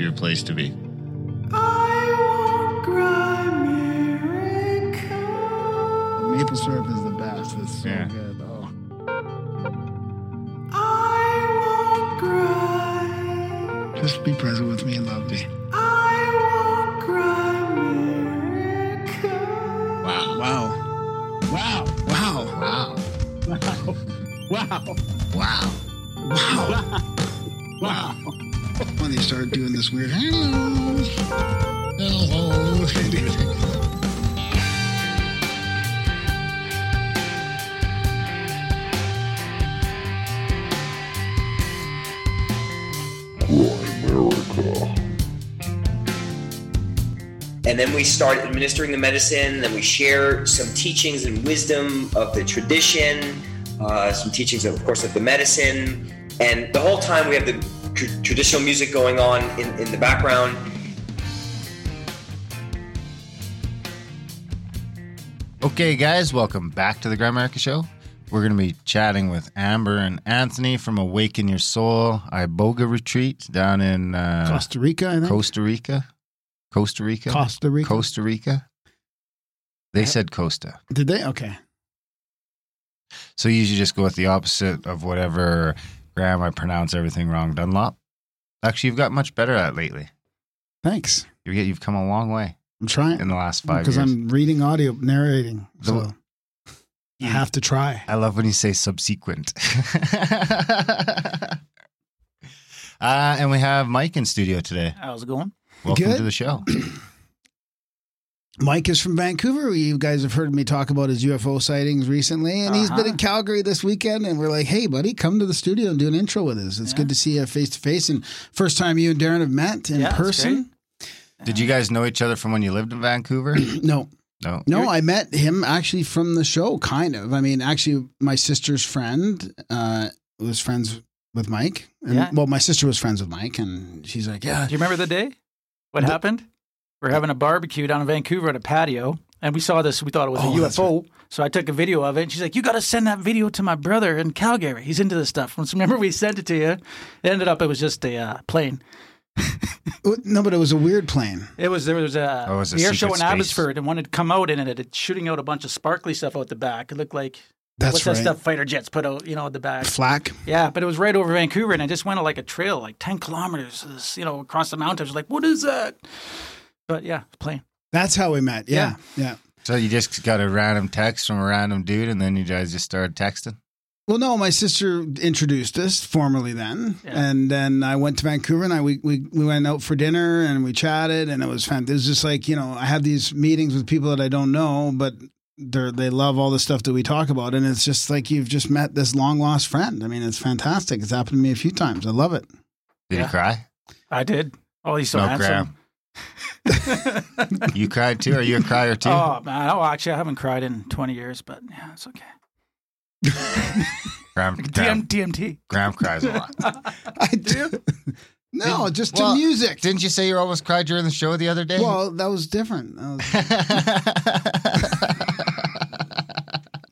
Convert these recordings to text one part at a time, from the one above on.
happier place to be. Maple syrup is the best. It's so Yeah. good. Oh. Just be present with me and love me. Wow. Wow. Wow. Wow. Wow. Wow. Wow. Wow. Wow. When they start doing this weird hello. Hello. And then we start administering the medicine. Then we share some teachings and wisdom of the tradition, uh, some teachings, of course, of the medicine. And the whole time we have the traditional music going on in, in the background. Okay, guys, welcome back to the Grimerica Show. We're going to be chatting with Amber and Anthony from Awaken Your Soul Iboga Retreat down in uh, Costa Rica, I think. Costa Rica. Costa Rica. Costa Rica. Costa Rica. They said Costa. Did they? Okay. So you usually just go with the opposite of whatever Graham, I pronounce everything wrong. Dunlop. Actually, you've got much better at it lately. Thanks. You get you've come a long way I'm trying in the last five because. I'm reading audio, narrating. The- So you have to try. I love when you say subsequent. uh, and we have Mike in studio today. How's it going? Welcome Good. to the show. Mike is from Vancouver. You guys have heard me talk about his UFO sightings recently, and he's been Uh-huh. in Calgary this weekend. And we're like, "Hey, buddy, come to the studio and do an intro with us. It's Yeah. good to see you face to face. And first time you and Darren have met in Yeah, person. Did you guys know each other from when you lived in Vancouver? No, No. no, You're- I met him actually from the show. Kind of. I mean, actually, my sister's friend uh, was friends with Mike. And, Yeah. Well, my sister was friends with Mike, and she's like, "Yeah, Do you remember the day? What The- happened? We're having a barbecue down in Vancouver at a patio, and we saw this. We thought it was Oh, a that's UFO. So I took a video of it, and she's like, "You got to send that video to my brother in Calgary. He's into this stuff." So remember, we sent it to you. It ended up it was just a uh, plane. no, but it was a weird plane." It was there was a, Oh, it was a the air show in space. Abbotsford, and wanted to come out in it. It's shooting out a bunch of sparkly stuff out the back. It looked like That's what's right. that stuff fighter jets put out, you know, at the back. Flak. Yeah, but it was right over Vancouver, and I just went on like a trail, like ten kilometers, you know, across the mountains. Like, "What is that?" But yeah, plane. That's how we met. Yeah, yeah. So you just got a random text from a random dude, and then you guys just started texting. Well, no, my sister introduced us formally then, Yeah. and then I went to Vancouver and I we, we we went out for dinner and we chatted and it was fun. It was just like you know I have these meetings with people that I don't know, but they they love all the stuff that we talk about, and it's just like you've just met this long lost friend. I mean, it's fantastic. It's happened to me a few times. I love it. Did Yeah. you cry? I did. Oh, he's so no, handsome. Graham. You cried too? Are you a crier too? oh man, oh actually, I haven't cried in twenty years, but yeah, it's okay. Graham, DM, Graham, DMT. Graham cries a lot. I do. no, Did- just well, to music. Didn't you say you almost cried during the show the other day? well, that was different. That was-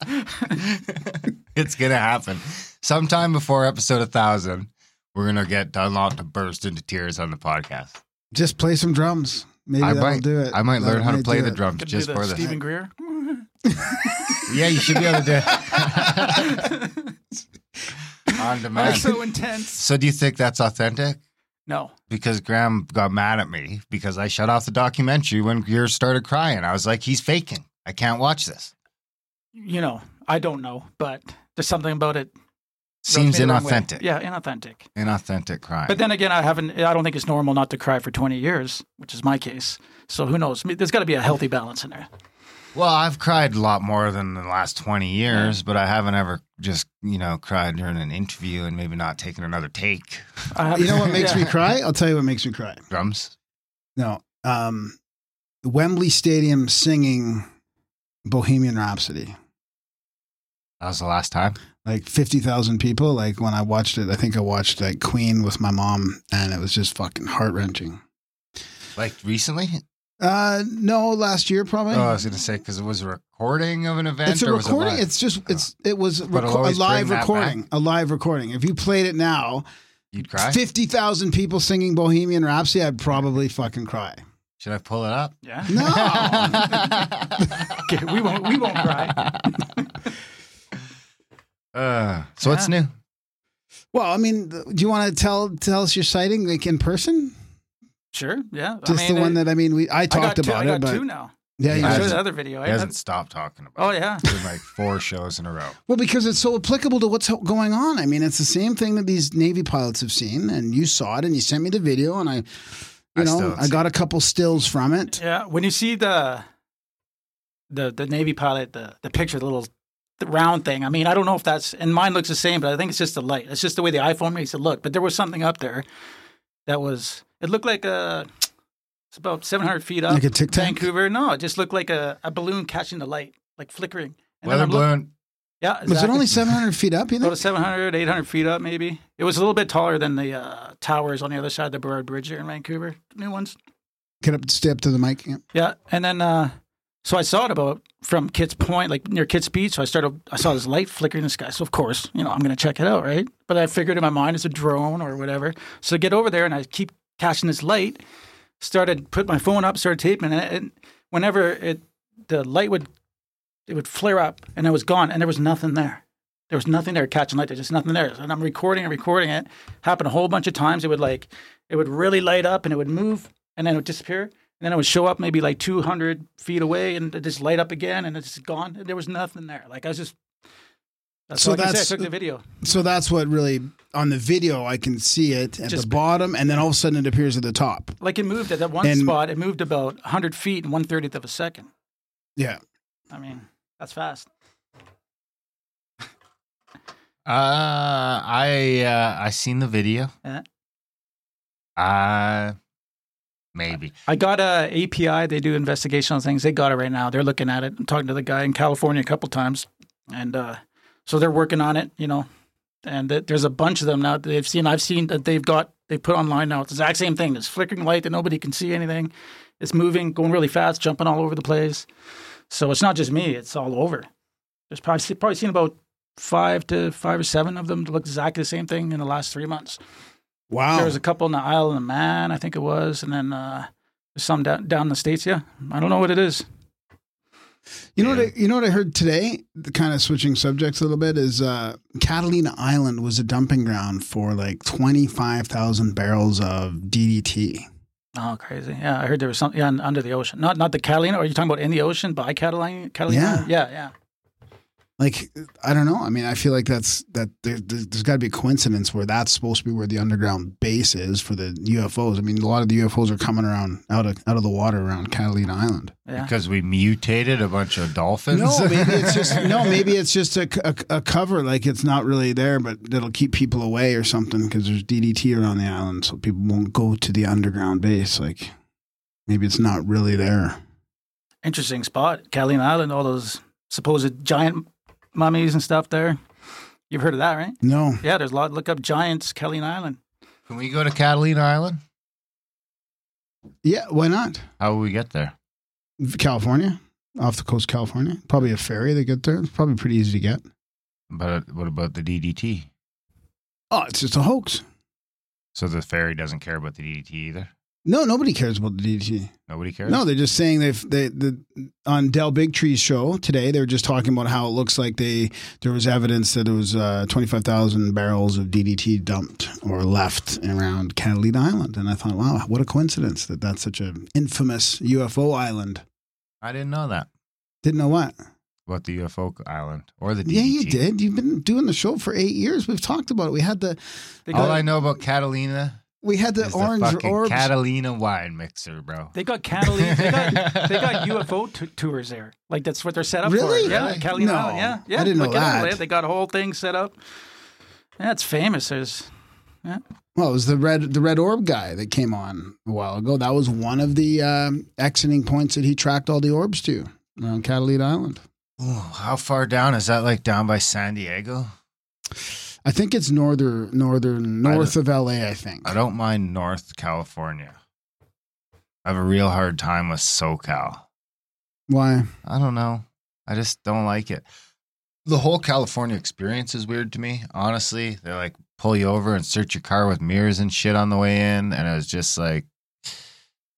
it's gonna happen sometime before episode 1000 we're gonna get dunlop to burst into tears on the podcast just play some drums. Maybe I that'll might- do it. i might learn how to play the drums Could just do for the this Steven Greer. yeah you should be able to do it on demand That's so intense. so do you think that's authentic No, because graham got mad at me because i shut off the documentary when Greer started crying i was like he's faking i can't watch this you know, I don't know, but there's something about it. Rubs seems me the wrong way. inauthentic Yeah, inauthentic. inauthentic crying But then again, I haven't. I don't think it's normal not to cry for 20 years, which is my case. So who knows? There's got to be a healthy balance in there. Well, I've cried a lot more than the last 20 years, but I haven't ever just, you know, cried during an interview and maybe not taken another take. I You know what makes yeah. me cry? I'll tell you what makes me cry. Drums. No, um, Wembley Stadium singing Bohemian Rhapsody. That was the last time. Like fifty thousand people. Like when I watched it, I think I watched like Queen with my mom, and it was just fucking heart wrenching. Like recently? Uh, no, last year probably. Oh, I was going to say because it was a recording of an event. it's a or was it recording. it's just it's it was reco- a live recording. A live recording. If you played it now, You'd cry? fifty thousand people singing Bohemian Rhapsody, I'd probably fucking cry. Should I pull it up? Yeah. No, Okay, we won't. We won't cry. Uh, so what's new? well, I mean, do you want to tell tell us your sighting like in person? Sure. Yeah. Just I mean, the one it- that I mean, we I I got talked two, about I got it, but two now. yeah, you Yeah, I guys- showed hasn't- the other video. He I hasn't stopped talking about Oh yeah. It's like four shows in a row. Well, because it's so applicable to what's going on. I mean, it's the same thing that these Navy pilots have seen, and you saw it, and you sent me the video, and I, you I know, I got a couple stills from it. Yeah. When you see the the the Navy pilot, the the picture, the little the round thing. I mean, I don't know if that's and mine looks the same, but I think it's just the light. It's just the way the iPhone makes it look. But there was something up there that was. It looked like a. It's about 700 feet up. Like a Tic Tac? Vancouver. No, it just looked like a, a balloon catching the light, like flickering. And Weather I'm look- balloon. Yeah. Was it only 700 feet up? You About think? 700, 800 feet up, maybe. It was a little bit taller than the uh, towers on the other side of the Burrard Bridge here in Vancouver. New ones. Get up, step to the mic. Yeah. Yeah, and then uh, so I saw it about from Kits Point, like near Kits Beach. So I started, I saw this light flickering in the sky. So of course, you know, I'm going to check it out, right? But I figured in my mind it's a drone or whatever. So I get over there and I keep catching this light. Started put my phone up, started taping, and, and whenever it the light would it would flare up and it was gone, and there was nothing there. There was nothing there catching light. There's just nothing there. And I'm recording and recording it. Happened a whole bunch of times. It would like it would really light up and it would move and then it would disappear. And then it would show up maybe like 200 feet away and it just light up again and it's gone. There was nothing there. Like I was just. That's So all I say. I that's- took the video. So that's what really on the video I can see it at Just- the bottom, and then all of a sudden it appears at the top. Like it moved at that one And- spot. It moved about 100 feet in one thirtieth of a second. Yeah. I mean, that's fast. Uh, I uh, I seen the video. Yeah. Uh, maybe. I got a API. They do investigational things. They got it right now. They're looking at it. I'm talking to the guy in California a couple times, and uh, so they're working on it. You know, and th- there's a bunch of them now. That they've seen. I've seen that they've got. They put online now. It's the exact same thing. This flickering light that nobody can see anything. It's moving, going really fast, jumping all over the place. So it's not just me. It's all over. There's probably probably seen about five to five or seven of them that look exactly the same thing in the last three months. Wow. There was a couple in the Isle of Man, I think it was, and then uh, some down, down in the states. Yeah, I don't know what it is. You know Yeah. what? I, you know what I heard today? The kind of switching subjects a little bit is uh, Catalina Island was a dumping ground for like twenty five thousand barrels of DDT. Oh, crazy! Yeah, I heard there was something yeah, under the ocean. Not not the Catalina. Are you talking about in the ocean by Catalina? Catalina? Yeah, yeah. Like I don't know. I mean, I feel like that's that. There, there's there's got to be a coincidence where that's supposed to be where the underground base is for the UFOs. I mean, a lot of the UFOs are coming around out of out of the water around Catalina Island. yeah. Because we mutated a bunch of dolphins. No, maybe it's just no. Maybe it's just a, a, a cover, like it's not really there, but that'll keep people away or something because there's DDT around the island, so people won't go to the underground base. Like maybe it's not really there. Interesting spot, Catalina Island. All those supposed giant mummies and stuff there. You've heard of that, right? No, Yeah, there's a lot. Look up giants, Catalina Island. Can we go to Catalina Island? yeah, why not? How will we get there? California, off the coast, of California. Probably a ferry to get there. It's probably pretty easy to get. But what about the DDT? Oh, it's just a hoax. So the ferry doesn't care about the DDT either. No, nobody cares about the DDT. Nobody cares. No, they're just saying they've they the on Del Bigtree's show today. They were just talking about how it looks like they there was evidence that it was uh, twenty five thousand barrels of DDT dumped or left around Catalina Island, and I thought, wow, what a coincidence that that's such an infamous UFO island. I didn't know that Didn't know what. about the UFO island or the DDT. Yeah, you did. You've been doing the show for eight years. We've talked about it. We had the They All got, I know about Catalina we had the is orange the orbs. Catalina wine mixer, bro. they got Catalina. They got, they got UFO t- tours there. Like that's what they're set up Really? for. Yeah, Really? Catalina No, Yeah, yeah. I didn't know Look it that. They- They got a whole thing set up. Yeah, it's famous. There's Well, it was the red the red orb guy that came on a while ago. That was one of the um, exiting points that he tracked all the orbs to around Catalina Island. Ooh, how far down is that? Like down by San Diego? I think it's northern northern north of LA. I think. I don't mind North California. I have a real hard time with SoCal. Why? I don't know. I just don't like it. the whole California experience is weird to me. Honestly, they like pull you over and search your car with mirrors and shit on the way in, and it was just like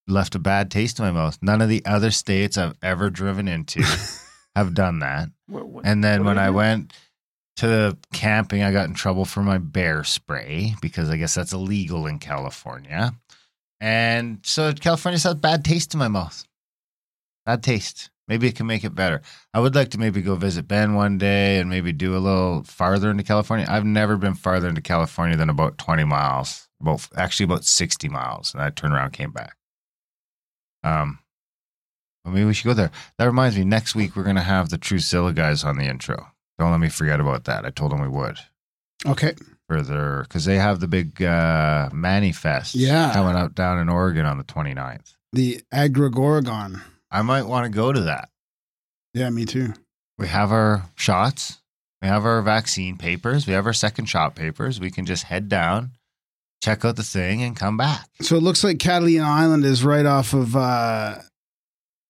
left a bad taste in my mouth. None of the other states I've ever driven into have done that. What- what- And then when I do? went to camping, I got in trouble for my bear spray because I guess that's illegal in California. And so California's had bad taste in my mouth. Bad taste. Maybe it can make it better. I would like to maybe go visit Ben one day and maybe do a little farther into California. I've never been farther into California than about 20 miles, about actually about 60 miles. And I turned around came back. Um, well, maybe we should go there. That reminds me, next week we're going to have the Truzilla guys on the intro. Don't let me forget about that. I told them we would Okay. for their, because they have the big uh, Manny Fest Yeah. coming out down in Oregon on the 29th. The Agrigorgon. I might want to go to that. Yeah, me too. We have our shots, we have our vaccine papers, we have our second shot papers. We can just head down, check out the thing, and come back. So it looks like Catalina Island is right off of uh,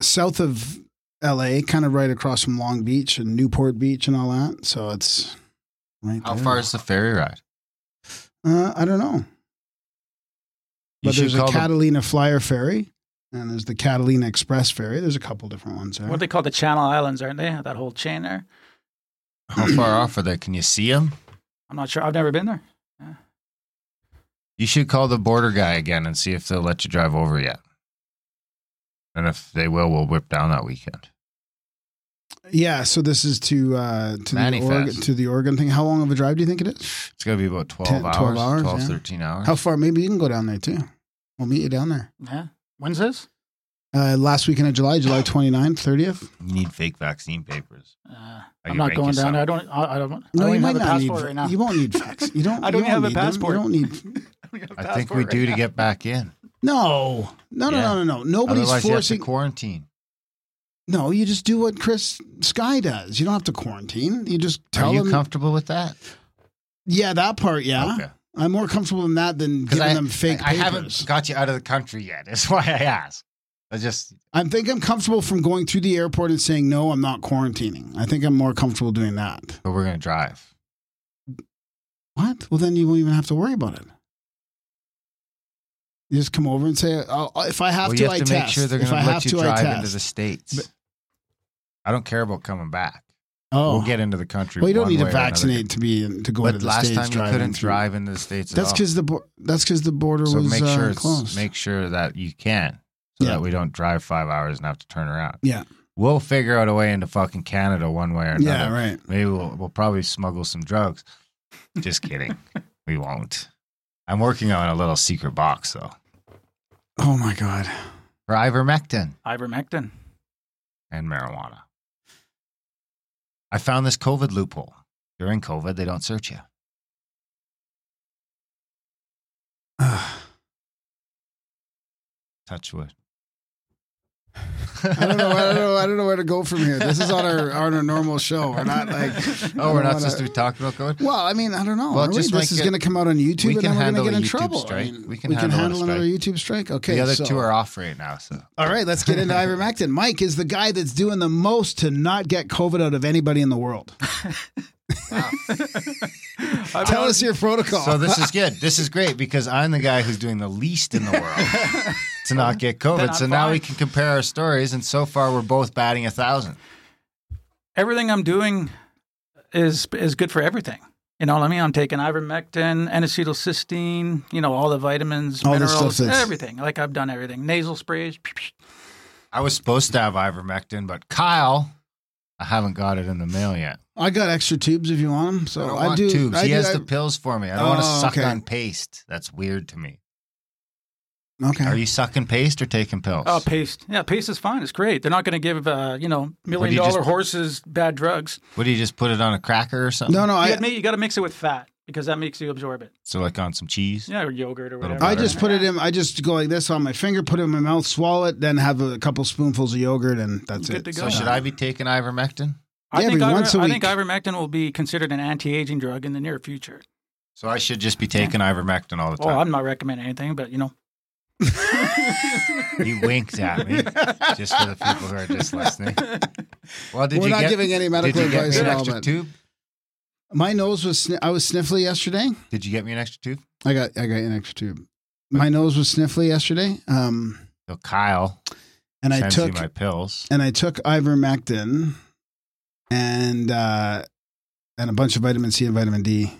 south of LA, kind of right across from Long Beach and Newport Beach and all that. So it's right How there. far is the ferry ride? Uh, I don't know. You But should there's a call the- Catalina Flyer ferry and there's the Catalina Express ferry. There's a couple different ones there. What they call the Channel Islands, aren't they? That whole chain there. How far off are they? Can you see them? I'm not sure. I've never been there. You should call the border guy again and see if they'll let you drive over yet. And if they will, we'll whip down that weekend. yeah, so this is to uh, to the Manifest. Oregon, to the Oregon thing. How long of a drive do you think it is? It's going to be about 12 10, hours, 12 hours, 12, yeah. 13 hours. How far? Maybe you can go down there too. We'll meet you down there. Yeah. When's this? Uh, last weekend of July, July 29th, 30th. You need fake vaccine papers. Uh, I'm not going down there. I don't. I, I don't. I No, don't you even might have a not need. right now. You won't need facts. You don't. I don't you have a need them. passport. You don't need. I think we do to get back in. No, no, no, Yeah. no, no, no. Nobody's Otherwise, you have to forcing. quarantine. No, you just do what Chris Sky does. You don't have to quarantine. You just tell Are you them. comfortable with that? yeah, that part. Yeah, Okay. I'm more comfortable than that than giving I, them fake I, I haven't got you out of the country yet. That's why I ask. I just I think I'm comfortable from going through the airport and saying no, I'm not quarantining. I think I'm more comfortable doing that. but we're gonna drive. What? Well, then you won't even have to worry about it. You just come over and say, oh, if I have well, to, have I to test. make sure they're gonna let you to, drive into the states. But- I don't care about coming back. oh, We'll get into the country. well, you don't need to way or another. vaccinate to be to go But into the last states. Last time you couldn't through. drive into the states. That's because the bo- that's because the border so was make sure uh, closed. make sure that you can, so Yeah. that we don't drive five hours and have to turn around. Yeah. we'll figure out a way into fucking Canada one way or another. yeah, right. Maybe we'll we'll probably smuggle some drugs. Just kidding. we won't. I'm working on a little secret box though Oh my god. for ivermectin Ivermectin. and marijuana. I found this COVID loophole. During COVID, they don't search you. Touch wood. I don't know. I don't know. I don't know where to go from here. This is on our on our normal show. We're not like. Oh, we're not wanna- supposed to be talking about COVID. Well, I mean, I don't know. Well, just this is going to come out on YouTube, we and can then we're going handle to get a in YouTube trouble. strike. I mean, We can handle a handle another. YouTube strike. Okay, the other so- two are off right now. So All right, let's get into ivermectin. Mike is the guy that's doing the most to not get COVID out of anybody in the world. Tell us your protocol. So this is good. This is great because I'm the guy who's doing the least in the world to not get COVID. I'm So now we can compare our stories, and so far we're both batting a thousand. Everything I'm doing is is good for everything. You know what I mean? I'm taking ivermectin, N-acetylcysteine, you know, all the vitamins, All minerals, everything. Like I've done everything. Nasal sprays. I was supposed to have ivermectin, but Kyle, I haven't got it in the mail yet. I got extra tubes if you want them. So I don't I, want do. tubes. I he do- has I- the pills for me. I don't want to Oh, suck okay. on paste. That's weird to me. okay. Are you sucking paste or taking pills? Oh, paste. Yeah, paste is fine. It's great. They're not going to give, uh, you know, million you dollar just- horses bad drugs. what do you just put it on a cracker or something? no, no. You, I, got you got to mix it with fat because that makes you absorb it. So like on some cheese. Yeah, or yogurt or Little whatever. I just put it in. I just go like this on my finger, put it in my mouth, swallow it, then have a couple spoonfuls of yogurt, and that's Good it. to So should I be taking ivermectin? I Yeah, think every iver- once a I think ivermectin will be considered an anti-aging drug in the near future. So I should just be taking ivermectin all the time. Well. I'm not recommending anything, but you know, You winked at me, just for the people who are just listening. Well, did We're you not get, giving any did medical you get advice me an at all. extra But tube? my nose was sni- I was sniffly yesterday. Did you get me an extra tube? I got I got an extra tube. My nose was sniffly yesterday. Um, So Kyle and I sends took you my pills. and I took ivermectin and uh, and a bunch of vitamin C and vitamin D,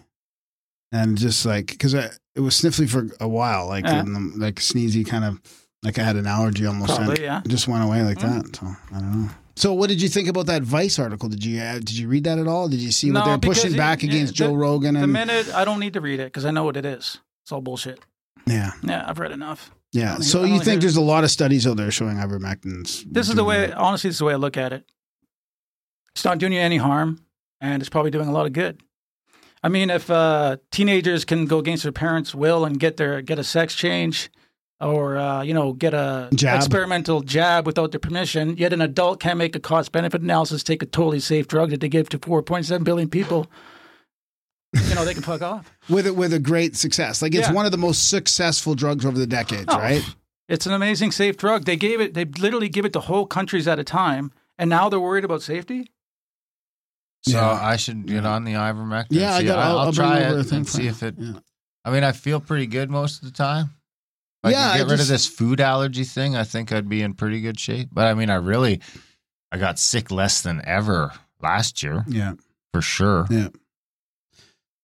and just like because it was sniffly for a while, like Yeah. the- like sneezy kind of like I had an allergy almost. and Probably, yeah. just went away like Mm. that. So I don't know. So what did you think about that Vice article? Did you uh, did you read that at all? Did you see what they're pushing it- back against the- Joe Rogan The minute I don't need to read it because I know what it is. It's all bullshit. yeah Yeah, I've read enough. yeah? So you think there's a lot of studies out there showing ivermectin's? This is the way, it. honestly, this is the way I look at it. It's not doing you any harm, and it's probably doing a lot of good. I mean, if uh, teenagers can go against their parents' will and get their get a sex change, or uh, you know, get a Jab. experimental jab without their permission, yet an adult can't make a cost benefit analysis, take a totally safe drug that they give to 4.7 billion people. You know, they can fuck off. with it with a great success. Like it's Yeah. one of the most successful drugs over the decades, Oh, right? It's an amazing safe drug. They gave it. They literally give it to whole countries at a time, and now they're worried about safety. So Yeah. I should get on the ivermectin. Yeah, I got. I'll, I'll, bring try over a it and for see if it. Yeah. I mean, I feel pretty good most of the time. If Yeah, I I could get rid just- of this food allergy thing. I think I'd be in pretty good shape. But I mean, I really, I got sick less than ever last year yeah, for sure. Yeah.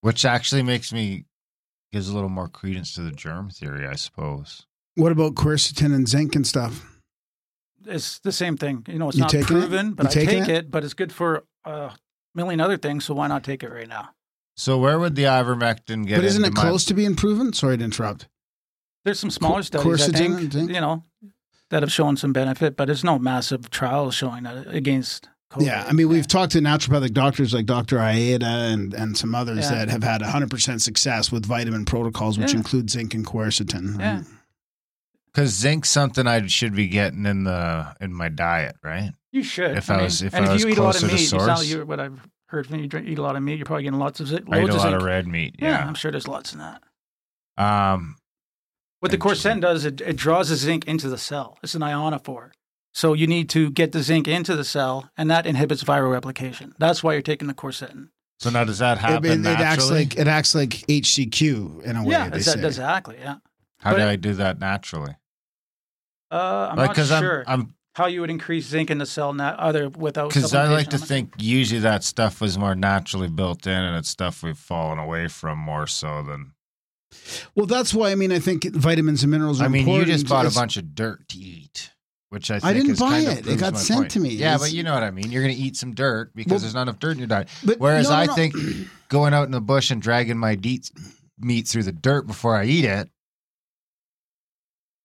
Which actually makes me gives a little more credence to the germ theory, I suppose. What about quercetin and zinc and stuff? It's the same thing. You know, it's You not taking it? proven, You but I take it? it? But it's good for a million other things. So why not take it right now? So where would the ivermectin get? but isn't into it my- close to being proven? Sorry to interrupt. There's some smaller Qu- studies, I quercetin think, you know, that have shown some benefit, but there's no massive trials showing that against COVID. Yeah, I mean, we've talked to naturopathic doctors like Dr. Aida and, and some others Yeah. that have had 100% success with vitamin protocols, which Yeah. include zinc and quercetin. Yeah. Because zinc's something I should be getting in the in my diet, right? You should. If I was- if and I if was you eat a lot of closer to meat, you sound source. like you, what I've heard from you, drink, eat a lot of meat, you're probably getting lots of it. I eat loads a of lot zinc. of red meat. yeah. Yeah. I'm sure there's lots in that. Um. What the Interesting. quercetin does, it, it draws the zinc into the cell. It's an ionophore. So you need to get the zinc into the cell, and that inhibits viral replication. That's why you're taking the quercetin. So now does that happen it, it acts like it acts like HCQ in a way. yeah, they it's- say. exactly. Yeah. How do but- I do that naturally? Uh, I'm like, not because sure I'm, I'm, how you would increase zinc in the cell na- other without. because I like to think usually that stuff was more naturally built in, and it's stuff we've fallen away from more so than. Well, that's why I mean I think vitamins and minerals. Are I mean, you just bought a bunch of dirt to eat, which I think I didn't is buy kind it. It got sent point. to me. Yeah, It's- but you know what I mean. You're going to eat some dirt because Well- there's not enough dirt in your diet. But Whereas no, no, I no. think going out in the bush and dragging my deets, meat through the dirt before I eat it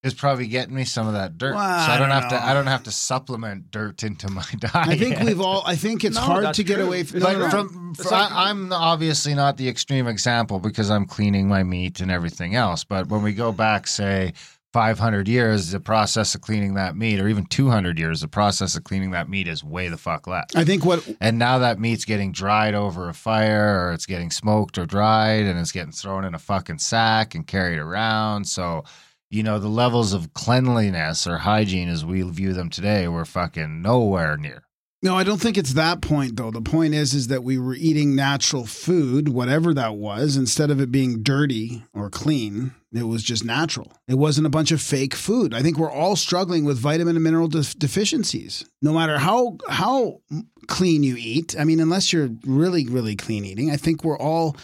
is probably getting me some of that dirt. Well, so I I don't, don't have know. to. I don't have to supplement dirt into my diet. I think we've all. I think it's No, hard that's to get true. away from. No, But no, no. from, like- I, I'm obviously not the extreme example because I'm cleaning my meat and everything else. But when we go back, say 500 years, the process of cleaning that meat, or even 200 years, the process of cleaning that meat is way the fuck less. I think what And now that meat's getting dried over a fire, or it's getting smoked or dried, and it's getting thrown in a fucking sack and carried around. So, you know, the levels of cleanliness or hygiene as we view them today, we're fucking nowhere near. No, I don't think it's that point though. The point is is that we were eating natural food, whatever that was, instead of it being dirty or clean, it was just natural. It wasn't a bunch of fake food. I think we're all struggling with vitamin and mineral def- deficiencies. No matter how how clean you eat, I mean unless you're really really clean eating, I think we're all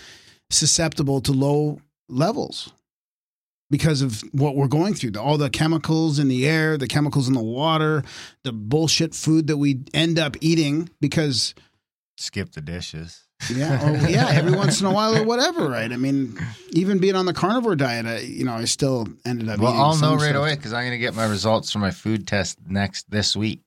susceptible to low levels because of what we're going through. The- All the chemicals in the air, the chemicals in the water, the bullshit food that we end up eating because Skip the dishes. yeah, or, oh, yeah, every once in a while or whatever, right? I mean, even being on the carnivore diet, I, you know, I still ended up. Well, eating I'll know some right stuff. away because I'm going to get my results from my food test next this week,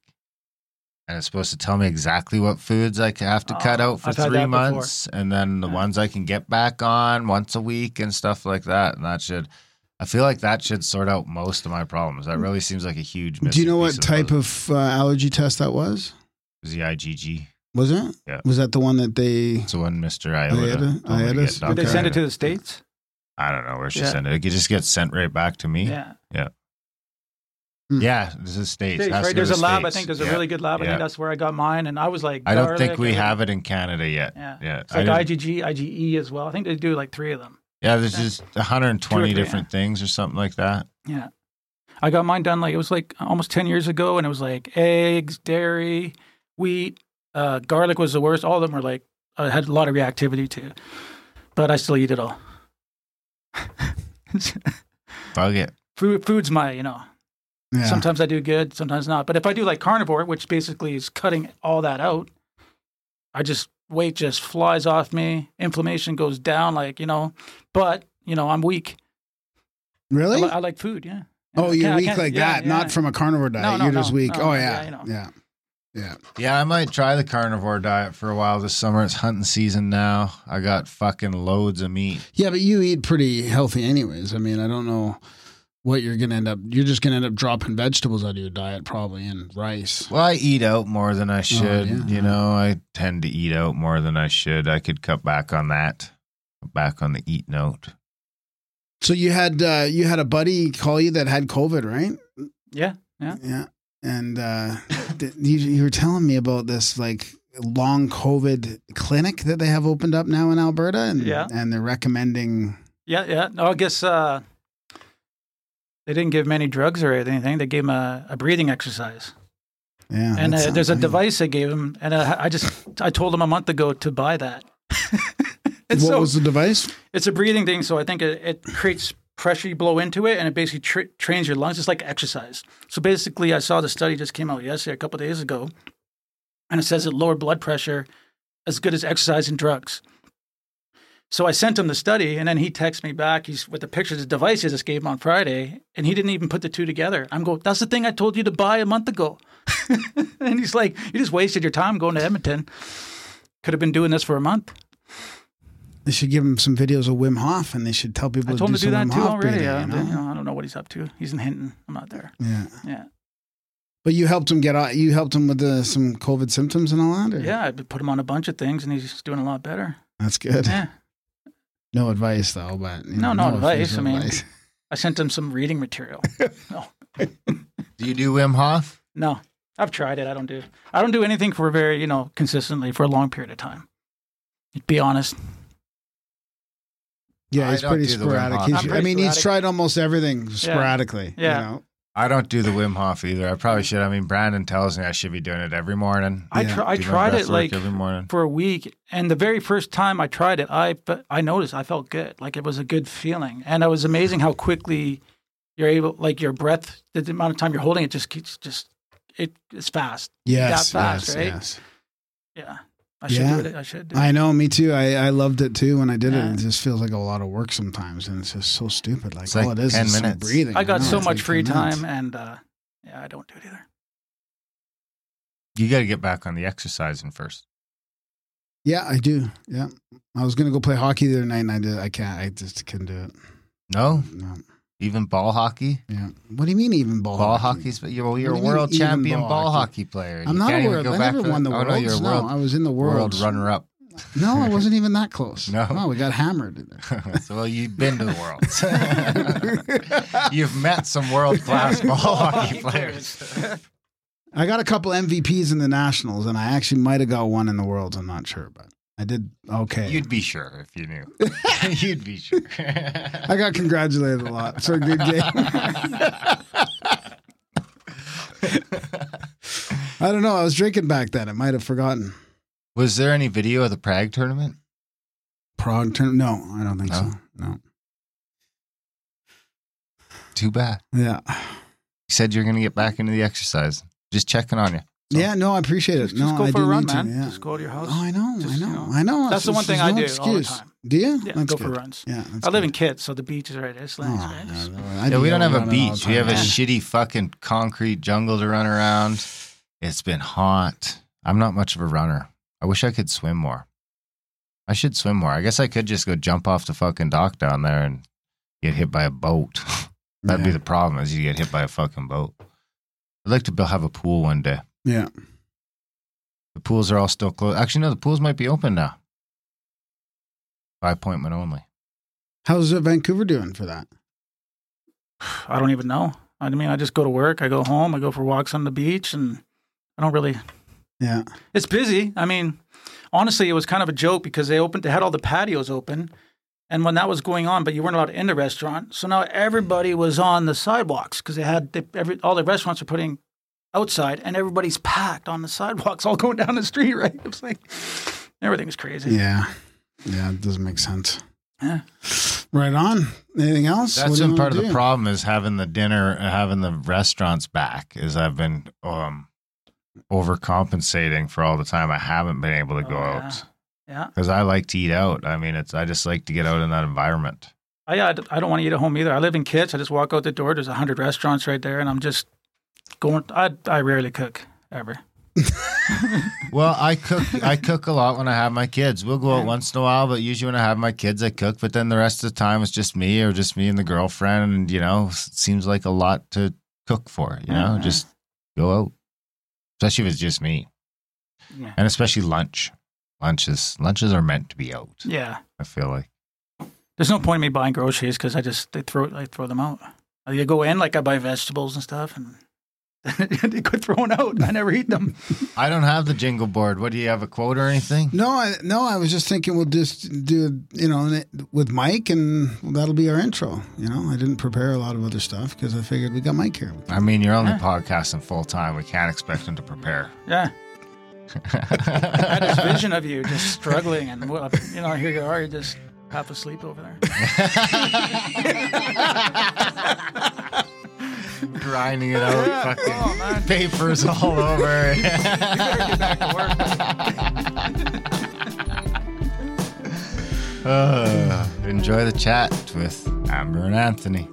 and it's supposed to tell me exactly what foods I have to cut Oh, out for I've three that before. months, and then the Yeah. ones I can get back on once a week and stuff like that. And that should, I feel like that should sort out most of my problems. That really seems like a huge. Do you know what missing type puzzle. of uh, allergy test that was? It was the IgG? Was it? Yeah. Was that the one that they? It's the one Mister Iota. Iota? to Did Did they send it to the states? I don't know where she Yeah. sent it. It just gets sent right back to me. Yeah. Yeah, this is states. States, right? There's to a lab. I think there's a Yeah. really good lab. I Yeah. think that's where I got mine, and I was like, I don't think we and- have it in Canada yet. Yeah, Yeah, it's like IgG, IgE as well. I think they do like three of them. Yeah. There's yeah. just 120 three, different things or something like that. Yeah. I got mine done like it was like almost 10 years ago and it was like eggs, dairy, wheat, uh, garlic was the worst. All of them were like, I had a lot of reactivity to, but I still eat it all. Bug it. Food, food's my, you know, Yeah. sometimes I do good, sometimes not. But if I do like carnivore, which basically is cutting all that out, I just, weight just flies off me. Inflammation goes down, like, you know, but, you know, I'm weak. I, really? li- I like food, yeah. oh, you're weak like yeah, that, yeah. not from a carnivore diet. no, you're just no, weak. no, oh yeah, yeah, you know. yeah, yeah. Yeah, I might try the carnivore diet for a while this summer. It's hunting season now. I got fucking loads of meat. Yeah, but you eat pretty healthy, anyways. I mean, I don't know what you're gonna end up. You're just gonna end up dropping vegetables out of your diet, probably, and rice. Well, I eat out more than I oh, should. yeah. You know, I tend to eat out more than I should. I could cut back on that. Cut Back on the eat note. So you had uh, you had a buddy call you that had COVID, right? Yeah. Yeah. Yeah, and uh, th- you, you were telling me about this like long COVID clinic that they have opened up now in Alberta, and Yeah. and they're recommending. Yeah, yeah. No, I guess uh, they didn't give many drugs or anything. They gave him a, a breathing exercise, Yeah, and uh, there's a sounds- device they gave him. And uh, I just I told him a month ago to buy that. What so was the device? it's a breathing thing. So I think it, it creates pressure. You blow into it, and it basically tra- trains your lungs. It's like exercise. So basically, I saw the study just came out yesterday, a couple of days ago, and it says it lowered blood pressure as good as exercise and drugs. So I sent him the study, and then he texted me back. He's with the pictures of the device I just gave him on Friday, and he didn't even put the two together. I'm going, that's the thing I told you to buy a month ago. and he's like, you just wasted your time going to Edmonton. Could have been doing this for a month. They should give him some videos of Wim Hof, and they should tell people I told him to do some that Wim too Hof already. breathing, Yeah, you you know? know, I don't know what he's up to. He's in Hinton. I'm not there. Yeah, Yeah. but you helped him get out. You helped him with the, some COVID symptoms and all that. Or? Yeah, I put him on a bunch of things, and he's doing a lot better. that's good. Yeah, No advice though, but No, know, no advice, I mean- advice. I sent him some reading material. no, Do you do Wim Hof? no, I've tried it. I don't do. I don't do anything for very, you know, consistently for a long period of time. Be honest, yeah, he's pretty do the Wim sporadic. He's, I'm I pretty mean, he's tried almost everything sporadically. Yeah. You know? I don't do the Wim Hof either. I probably should. I mean, Brandon tells me I should be doing it every morning. I Yeah. try. I tried it like every morning. for a week, and the very first time I tried it, I fe- I noticed I felt good. Like it was a good feeling, and it was amazing how quickly you're able. Like your breath, the amount of time you're holding it just keeps just it it's fast. Yes, That fast, yes, right? yes. Yeah, I should Yeah. do it. I should. Do it. I know, me too. I, I loved it too when I did Yeah. it. It just feels like a lot of work sometimes, and it's just so stupid. Like It's all it is 10 is some breathing. I got know, so much like free 10 minutes. time, and uh, yeah, I don't do it either. You got to get back on the exercising first. Yeah, I do. Yeah, I was gonna go play hockey the other night, and I did. I can't. I just couldn't do it. No, No. Even ball hockey. Yeah. What do you mean, even ball? Ball hockey? hockey's, but you're, well, you're What a do you mean world champion ball ball, hockey? hockey player. I'm You not a world. I never won the Oh world. no, you're a no, I was in the world. world runner up. No, I wasn't even that close. No. we got hammered. so well, you've been to the world. you've met some world class ball hockey players. I got a couple MVPs in the nationals, and I actually might have got one in the worlds. I'm not sure, but I did okay. You'd be sure if you knew. You'd be sure. I got congratulated a lot. for a good game. I don't know. I was drinking back then. I might have forgotten. Was there any video of the Prague tournament? Prague turn? No, I don't think No? so. No. Too bad. Yeah. You said you're going to get back into the exercise. Just checking on you. So- Yeah. No, I appreciate it. Just, no, just go I for do a run, need to, yeah. Just go to your house. Oh, I know. Just, I you know. know. I know. That's the one thing I no do all the excuse. time. Do you? yeah, That's go good. for runs. Yeah. That's I live in good. Kits, so the beach is right. It's Oh, right? Just- yeah, Yeah, we don't have a beach. We have a shitty fucking concrete jungle to run around. It's been hot. I'm not much of a runner. I wish I could swim more. I should swim more. I guess I could just go jump off the fucking dock down there and get hit by a boat. That'd be the problem is you get hit by a fucking boat. I'd like to have a pool one day. Yeah. The pools are all still closed. Actually, no, the pools might be open now. By appointment only. How's uh, Vancouver doing for that? I don't even know. I mean, I just go to work, I go home, I go for walks on the beach, and I don't really. Yeah. It's busy. I mean, honestly, it was kind of a joke because they opened, they had all the patios open, and when that was going on, but you weren't allowed in the restaurant, so now everybody was on the sidewalks because they had they, every all the restaurants are putting outside, and everybody's packed on the sidewalks, all going down the street. Right? It was like everything's crazy. Yeah. Yeah. It doesn't make sense. Yeah. Right on. Anything else? What That's been part of wanna the problem is having the dinner, having the restaurants back. Is I've been um overcompensating for all the time I haven't been able to go Oh, yeah. out Yeah. because I like to eat out. I mean, it's I just like to get out in that environment. I, I I don't want to eat at home either. I live in Kits. I just walk out the door. There's a hundred restaurants right there, and I'm just going. I I rarely cook ever. Well, I cook. I cook a lot when I have my kids. We'll go out once in a while, but usually when I have my kids, I cook. But then the rest of the time, it's just me or just me and the girlfriend. And you know, it seems like a lot to cook for. You know, Mhm. just go out, especially if it's just me, Yeah. and especially lunch. Lunches, lunches are meant to be out. Yeah. I feel like. There's no point in me buying groceries because I just they throw I throw them out. I go in like I buy vegetables and stuff, and they get thrown out. I never eat them. I don't have the jingle board. What do you have a quote or anything? No, I, no, I was just thinking we'll just do, you know, with Mike and that'll be our intro. You know, I didn't prepare a lot of other stuff because I figured we got Mike here. I mean, you're only Yeah. podcasting full time. We can't expect him to prepare. Yeah. I had this vision of you just struggling, and well, you know, here you are, you're just half asleep over there. Grinding it out, fucking Oh papers all over. you better get back to work. Uh, enjoy the chat with Amber and Anthony.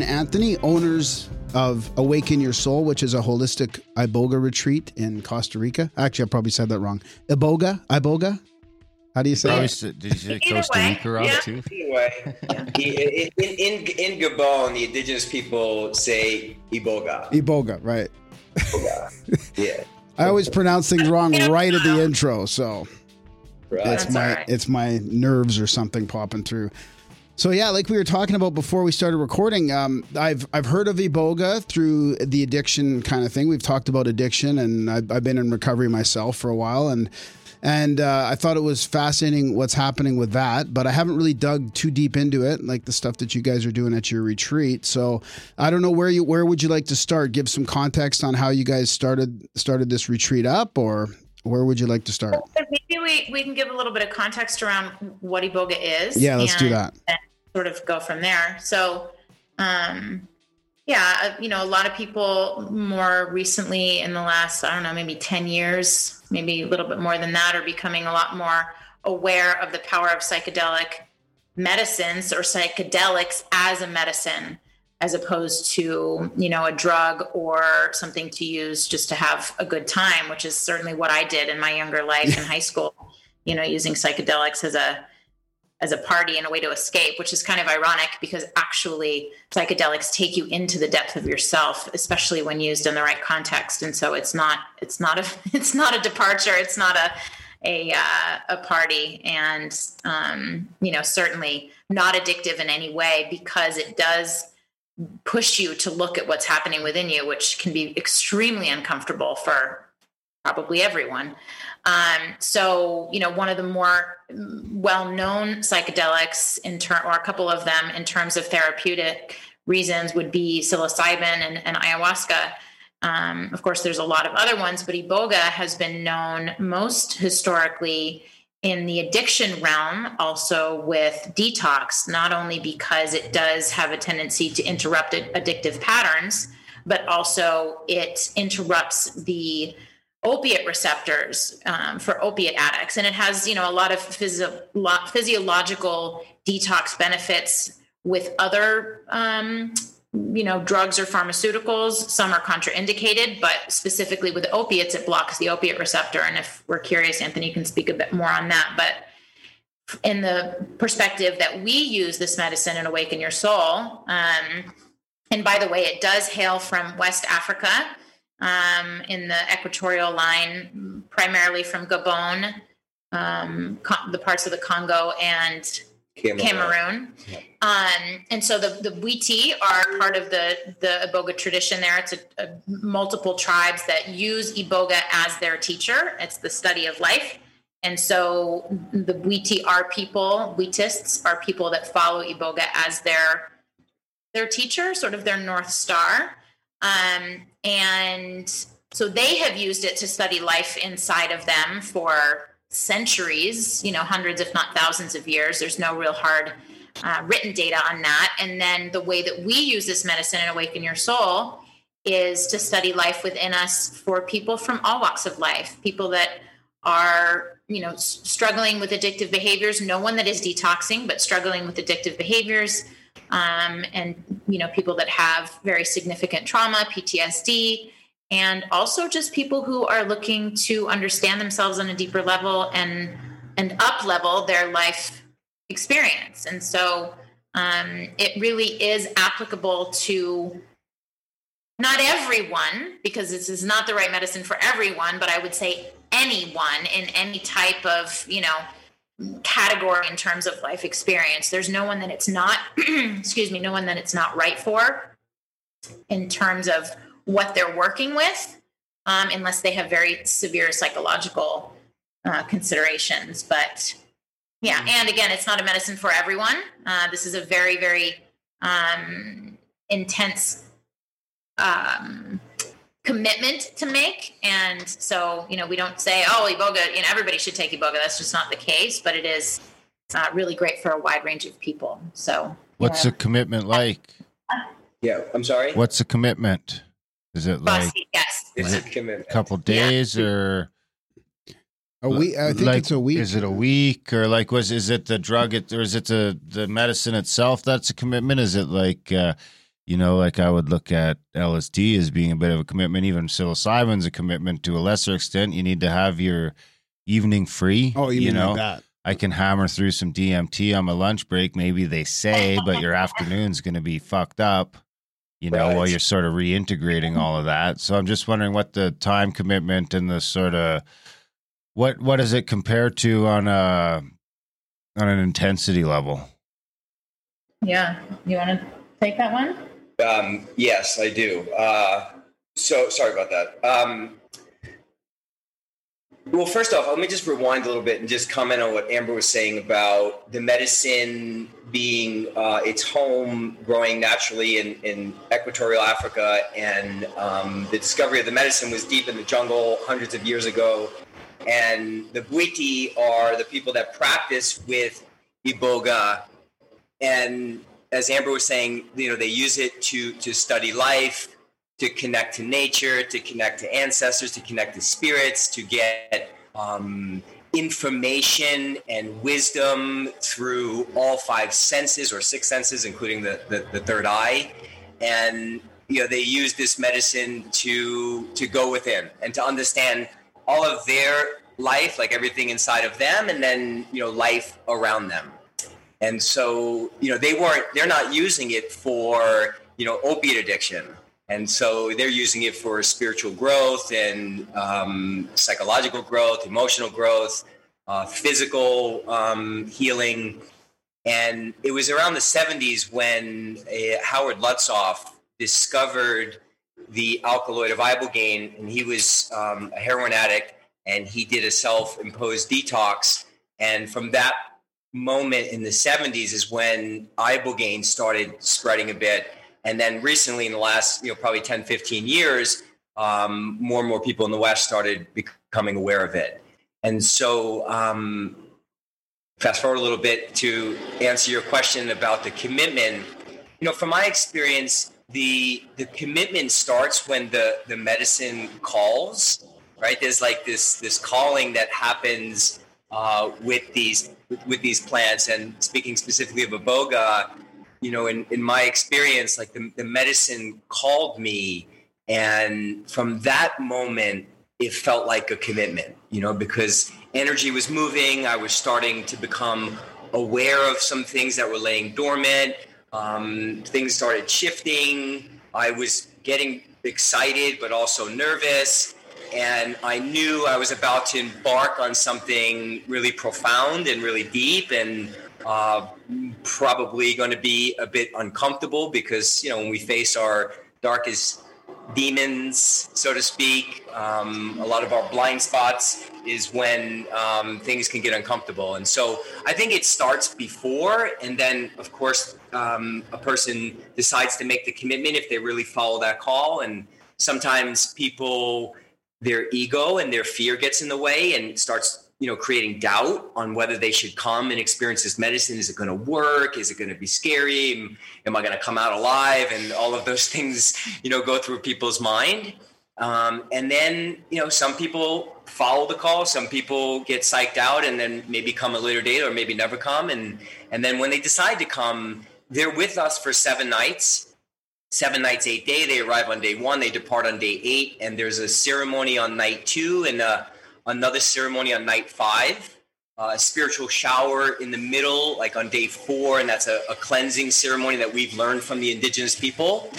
Got and Anthony, owners of Awaken Your Soul, which is a holistic Iboga retreat in Costa Rica. Actually, I probably said that wrong. Iboga? Iboga? How do you say Probably it? Did you say Either Costa way, Rica Rob, yeah. too? Anyway, in, in, in, in Gabon, the indigenous people say Iboga. Iboga, right. Iboga. Yeah. I always pronounce things wrong right at the intro, so Right. it's That's my all right. it's my nerves or something popping through. So yeah, like we were talking about before we started recording, um, I've I've heard of Iboga through the addiction kind of thing. We've talked about addiction, and I've, I've been in recovery myself for a while, and and uh, I thought it was fascinating what's happening with that. But I haven't really dug too deep into it, like the stuff that you guys are doing at your retreat. So I don't know where you where would you like to start? Give some context on how you guys started started this retreat up, or where would you like to start? Maybe we, we can give a little bit of context around what Iboga is. Yeah, let's do and that. Sort of go from there. So, um, yeah, uh, you know, a lot of people more recently in the last, I don't know, maybe 10 years, maybe a little bit more than that, are becoming a lot more aware of the power of psychedelic medicines or psychedelics as a medicine as opposed to you know a drug or something to use just to have a good time which is certainly what i did in my younger life in high school you know using psychedelics as a as a party and a way to escape which is kind of ironic because actually psychedelics take you into the depth of yourself especially when used in the right context. And so it's not it's not a it's not a departure. It's not a a uh, a party. And um you know certainly not addictive in any way because it does push you to look at what's happening within you which can be extremely uncomfortable for probably everyone. Um, so, you know, one of the more well-known psychedelics in turn, or a couple of them in terms of therapeutic reasons, would be psilocybin and, and ayahuasca. Um, of course, there's a lot of other ones, but iboga has been known most historically in the addiction realm, also with detox, not only because it does have a tendency to interrupt addictive patterns, but also it interrupts the opiate receptors um, for opiate addicts. And it has you know a lot of physio- physiological detox benefits with other um, you know drugs or pharmaceuticals. Some are contraindicated but specifically with opiates it blocks the opiate receptor. And if we're curious anthony can speak a bit more on that. But in the perspective that we use this medicine and awaken your soul um, and by the way it does hail from west africa um, in the equatorial line primarily from gabon um, the parts of the congo and Cameroon. Cameroon. Yeah. Um, and so the, the Bwiti are part of the, the Iboga tradition there. It's a, a, multiple tribes that use Iboga as their teacher. It's the study of life. And so the Bwiti are people, Bwitists are people that follow Iboga as their their teacher, sort of their North Star. Um, and so they have used it to study life inside of them for centuries, you know, hundreds, if not thousands of years. There's no real hard uh, written data on that. And then the way that we use this medicine and awaken your soul is to study life within us for people from all walks of life, people that are, you know, struggling with addictive behaviors, no one that is detoxing, but struggling with addictive behaviors. Um, and you know people that have very significant trauma ptsd and also just people who are looking to understand themselves on a deeper level and and up level their life experience. And so um, it really is applicable to not everyone because this is not the right medicine for everyone but i would say anyone in any type of you know category in terms of life experience there's no one that it's not excuse me no one that it's not right for in terms of what they're working with, um, unless they have very severe psychological uh, considerations. But yeah, and again, it's not a medicine for everyone. Uh, this is a very, very um, intense um, commitment to make. And so, you know, we don't say, oh, Iboga, you know, everybody should take Iboga. That's just not the case, but it is uh, really great for a wide range of people. So, what's yeah. the commitment like? Yeah, I'm sorry. What's the commitment? Is it like yes, it's a commitment. A couple days yeah. or a week? I think like, it's a week. Is it a week or like was is it the drug it, or is it the the medicine itself that's a commitment? Is it like uh, you know, like I would look at LSD as being a bit of a commitment. Even psilocybin's a commitment to a lesser extent. You need to have your evening free. Oh, you, you know like that. I can hammer through some DMT on my lunch break. Maybe they say, but your afternoon's going to be fucked up you know, right. while you're sort of reintegrating all of that. So I'm just wondering what the time commitment and the sort of what what does it compare to on a on an intensity level? Yeah, you want to take that one? Um, yes, I do. Uh, so sorry about that. Um, well, first off, let me just rewind a little bit and just comment on what Amber was saying about the medicine being uh, its home, growing naturally in, in equatorial Africa, and um, the discovery of the medicine was deep in the jungle hundreds of years ago. And the Bwiti are the people that practice with Iboga, and as Amber was saying, you know, they use it to to study life, to connect to nature, to connect to ancestors, to connect to spirits, to get um, information and wisdom through all five senses or six senses, including the, the, the third eye. And you know, they use this medicine to to go within and to understand all of their life, like everything inside of them, and then you know, life around them. And so, you know, they weren't they're not using it for, you know, opiate addiction and so they're using it for spiritual growth and um, psychological growth, emotional growth, uh, physical um, healing. And it was around the 70s when uh, Howard Lotsof discovered the alkaloid of ibogaine, and he was um, a heroin addict, and he did a self-imposed detox. And from that moment in the 70s is when ibogaine started spreading a bit. And then recently, in the last, you know, probably 10, 15 years, um, more and more people in the West started becoming aware of it. And so, um, fast forward a little bit to answer your question about the commitment. You know, from my experience, the the commitment starts when the the medicine calls. Right? There's like this this calling that happens uh, with these with, with, these plants. And speaking specifically of iboga, you know, in, in my experience, like the, the medicine called me, and from that moment, it felt like a commitment. You know, because energy was moving. I was starting to become aware of some things that were laying dormant. Um, things started shifting. I was getting excited, but also nervous and I knew I was about to embark on something really profound and really deep and uh, probably going to be a bit uncomfortable because, you know, when we face our darkest demons, so to speak, um, a lot of our blind spots is when um, things can get uncomfortable. And so I think it starts before, and then, of course, um, a person decides to make the commitment if they really follow that call. And sometimes people, their ego and their fear gets in the way and starts you know creating doubt on whether they should come and experience this medicine. Is it going to work? Is it going to be scary? Am, i going to come out alive? And all of those things you know go through people's mind. Um, and then you know some people follow the call some people get psyched out and then maybe come a later date or maybe never come. And and then when they decide to come they're with us for seven nights seven nights, eight day. They arrive on day one, they depart on day eight, and there's a ceremony on night two and uh, another ceremony on night five. Uh, a spiritual shower in the middle, like on day four, and that's a, a cleansing ceremony that we've learned from the indigenous people.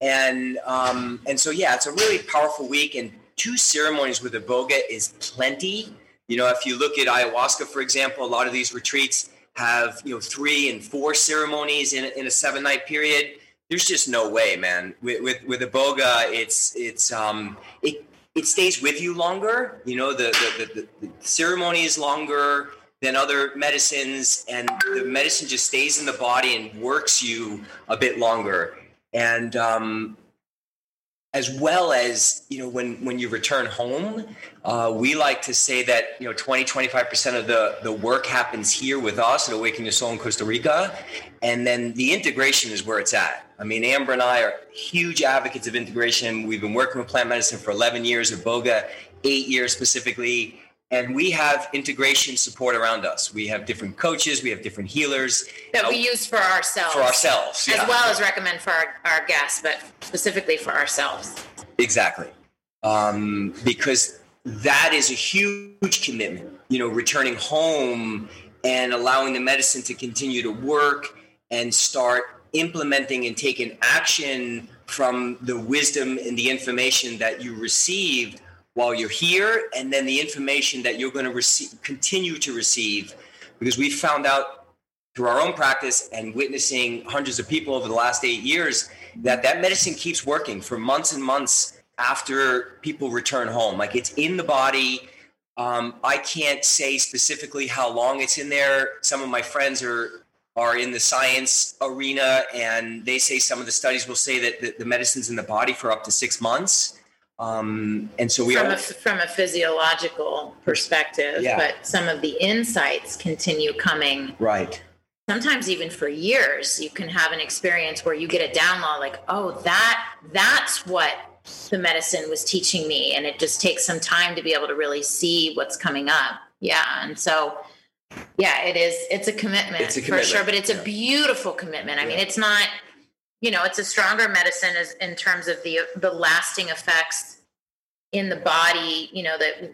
And um, and so yeah, it's a really powerful week, and two ceremonies with iboga is plenty. You know, if you look at ayahuasca, for example, a lot of these retreats have you know three and four ceremonies in, in a seven night period there's just no way, man. With with with iboga, it's it's um it it stays with you longer. You know, the the, the, the ceremony is longer than other medicines, and the medicine just stays in the body and works you a bit longer. And um, as well as you know when when you return home uh, we like to say that you know 20 25% of the the work happens here with us at awaken your soul in costa rica. And then the integration is where it's at. I mean amber and i are huge advocates of integration. We've been working with plant medicine for 11 years iboga eight years specifically and we have integration support around us. We have different coaches, we have different healers that we use for ourselves, for ourselves, yeah. as well as recommend for our, our guests, but specifically for ourselves. Exactly, um, because that is a huge commitment. You know, returning home and allowing the medicine to continue to work and start implementing and taking action from the wisdom and the information that you received while you're here and then the information that you're going to receive continue to receive because we found out through our own practice and witnessing hundreds of people over the last eight years that that medicine keeps working for months and months after people return home. Like it's in the body. Um, i can't say specifically how long it's in there. Some of my friends are are in the science arena and they say some of the studies will say that the, the medicine's in the body for up to six months um, and so we from are a, from a physiological perspective, Yeah. but some of the insights continue coming. right. Sometimes even for years, you can have an experience where you get a download, like, "Oh, that that's what the medicine was teaching me," and it just takes some time to be able to really see what's coming up. Yeah, and so. Yeah, it is. It's a commitment, It's a commitment. for sure, but it's a beautiful commitment. I mean, it's not you know it's a stronger medicine as, in terms of the the lasting effects in the body you know that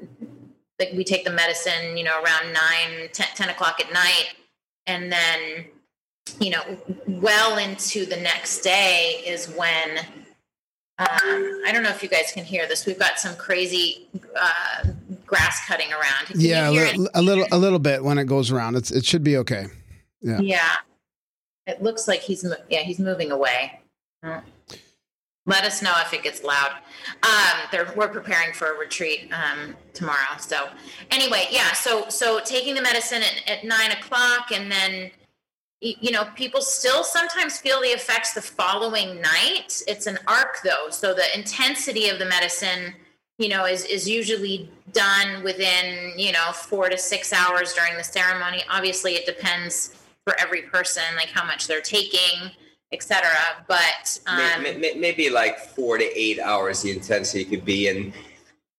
that we take the medicine you know around 9 10, 10 o'clock at night and then you know well into the next day is when um, i don't know if you guys can hear this we've got some crazy uh, grass cutting around Can Yeah, a, hear li- it? a little a little bit when it goes around. It's it should be okay. Yeah. yeah it looks like he's yeah he's moving away let us know if it gets loud. Um, we're preparing for a retreat um, tomorrow. So anyway, yeah. So so taking the medicine at, at nine o'clock, and then you know people still sometimes feel the effects the following night. It's an arc though, so the intensity of the medicine, you know, is is usually done within you know four to six hours during the ceremony. Obviously, it depends for every person, like how much they're taking etc. But um, maybe, maybe like four to eight hours the intensity could be, and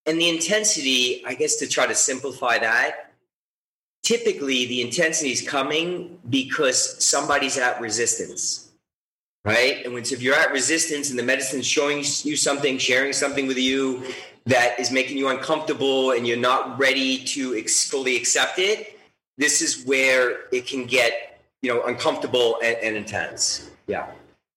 and the intensity, I guess, to try to simplify that, typically the intensity is coming because somebody's at resistance, right? And when if you're at resistance and the medicine's showing you something, sharing something with you that is making you uncomfortable, and you're not ready to ex- fully accept it, this is where it can get you know uncomfortable and, and intense. Yeah.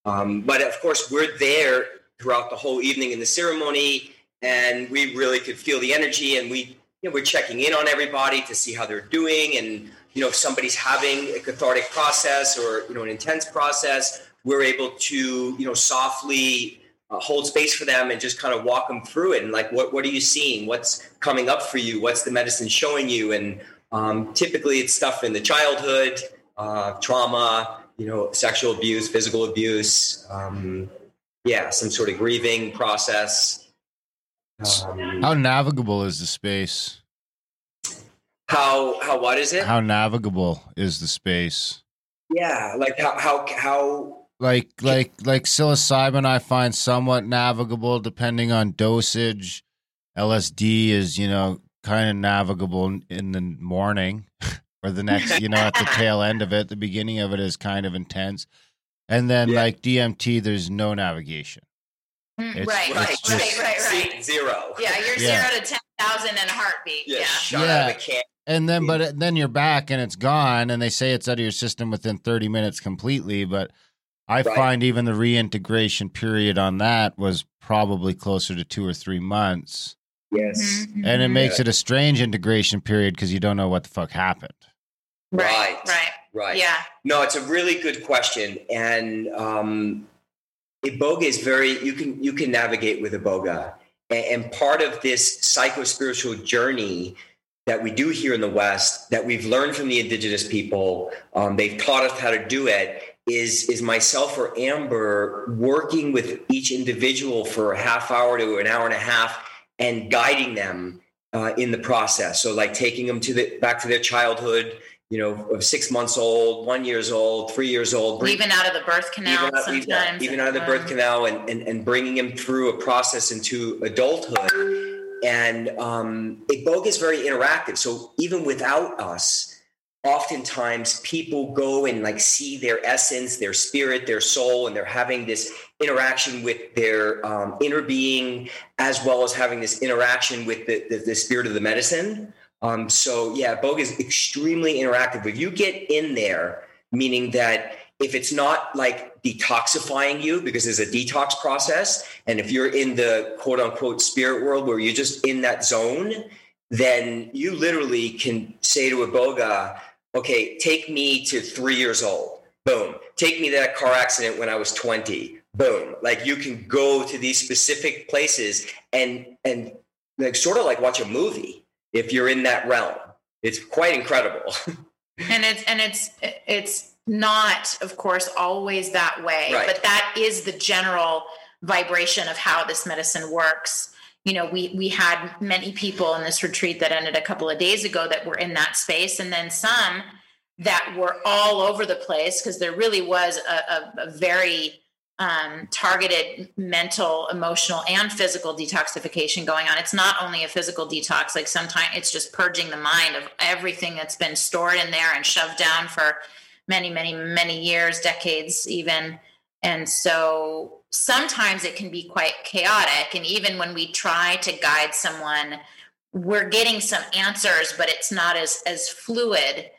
Um, but of course, we're there throughout the whole evening in the ceremony, and we really could feel the energy, and we you know, we're checking in on everybody to see how they're doing, and you know if somebody's having a cathartic process or you know an intense process, we're able to you know softly uh, hold space for them and just kind of walk them through it, and like what what are you seeing? What's coming up for you? What's the medicine showing you? And um, typically, it's stuff in the childhood, uh, trauma you know, sexual abuse, physical abuse, um, yeah, some sort of grieving process. Um, how navigable is the space? How how what is it? How navigable is the space? Yeah, like how how how like like like psilocybin I find somewhat navigable depending on dosage. LSD is, you know, kind of navigable in the morning. or the next, you know, at the tail end of it. The beginning of it is kind of intense. And then yeah. like DMT, there's no navigation. Mm, it's, right, it's right, just, right, right, right. Zero. Yeah, you're yeah. zero to ten thousand in a heartbeat. Yeah, yeah. yeah. And then, but then you're back and it's gone, and they say it's out of your system within 30 minutes completely. But I right. find even the reintegration period on that was probably closer to two or three months. Yes, mm-hmm. and it makes yeah. it a strange integration period because you don't know what the fuck happened. Right. Right. Right. Yeah. No, it's a really good question, and um, iboga is very you can you can navigate with iboga, and, and part of this psycho spiritual journey that we do here in the West that we've learned from the indigenous people. Um, they've taught us how to do it. Is is myself or Amber working with each individual for a half hour to an hour and a half and guiding them uh, in the process. So like taking them to the back to their childhood, you know, of six months old, one years old, three years old. even out of the birth canal even out, sometimes. Even, out of the birth canal and, and, and bringing him through a process into adulthood. And um, Iboga is very interactive. So even without us, oftentimes people go and like see their essence, their spirit, their soul, and they're having this interaction with their um, inner being, as well as having this interaction with the, the, the spirit of the medicine. Um, so yeah, Boga is extremely interactive. If you get in there, meaning that if it's not like detoxifying you because there's a detox process, and if you're in the quote unquote spirit world where you're just in that zone, then you literally can say to Iboga, okay, take me to three years old. Boom. Take me to that car accident when I was 20. Boom. Like you can go to these specific places and and like sort of like watch a movie if you're in that realm. It's quite incredible. and it's and it's it's not, of course, always that way, right. but that is the general vibration of how this medicine works. You know, we we had many people in this retreat that ended a couple of days ago that were in that space, and then some that were all over the place because there really was a, a, a very um, targeted mental, emotional, and physical detoxification going on. It's not only a physical detox, like sometimes it's just purging the mind of everything that's been stored in there and shoved down for many, many, many years, decades, even. And so sometimes it can be quite chaotic. And even when we try to guide someone, we're getting some answers, but it's not as as fluid.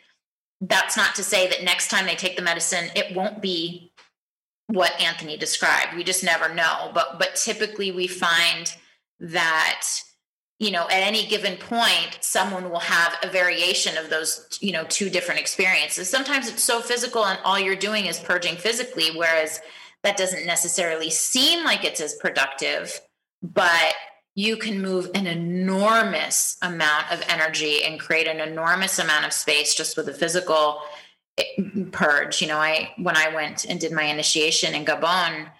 That's not to say that next time they take the medicine, it won't be what Anthony described. We just never know. But but typically we find that you know at any given point someone will have a variation of those you know two different experiences sometimes it's so physical and all you're doing is purging physically whereas that doesn't necessarily seem like it's as productive, but you can move an enormous amount of energy and create an enormous amount of space just with a physical purge. You know, I when I went and did my initiation in Gabon,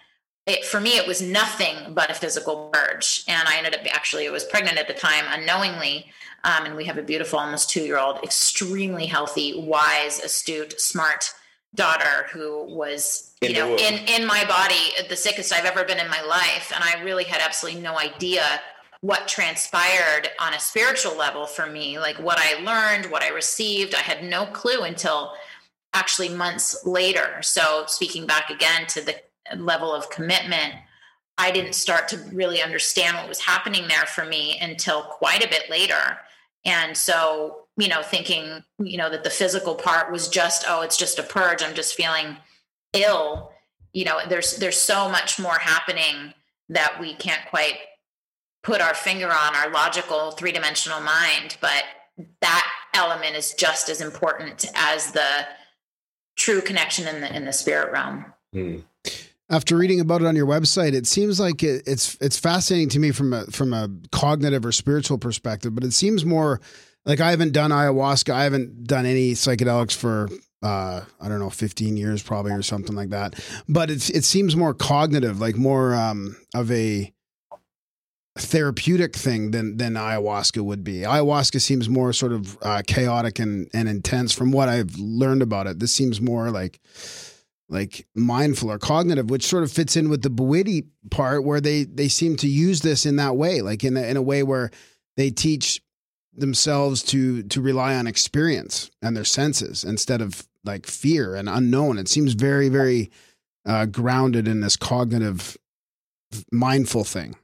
it, for me it was nothing but a physical purge, and I ended up actually I was pregnant at the time unknowingly. Um, and we have a beautiful, almost two year old, extremely healthy, wise, astute, smart daughter who was you know in in my body the sickest i've ever been in my life and i really had absolutely no idea what transpired on a spiritual level for me like what i learned what i received i had no clue until actually months later so speaking back again to the level of commitment i didn't start to really understand what was happening there for me until quite a bit later and so you know, thinking, you know, that the physical part was just, oh, it's just a purge. I'm just feeling ill. You know, there's there's so much more happening that we can't quite put our finger on our logical three-dimensional mind, but that element is just as important as the true connection in the in the spirit realm. Hmm. After reading about it on your website, it seems like it, it's it's fascinating to me from a from a cognitive or spiritual perspective, but it seems more like I haven't done ayahuasca. I haven't done any psychedelics for uh, I don't know, 15 years probably or something like that. But it's it seems more cognitive, like more um, of a therapeutic thing than than ayahuasca would be. Ayahuasca seems more sort of uh, chaotic and and intense from what I've learned about it. This seems more like like mindful or cognitive, which sort of fits in with the Bwiti part where they they seem to use this in that way, like in a, in a way where they teach themselves to to rely on experience and their senses instead of like fear and unknown. It seems very very uh, grounded in this cognitive, mindful thing.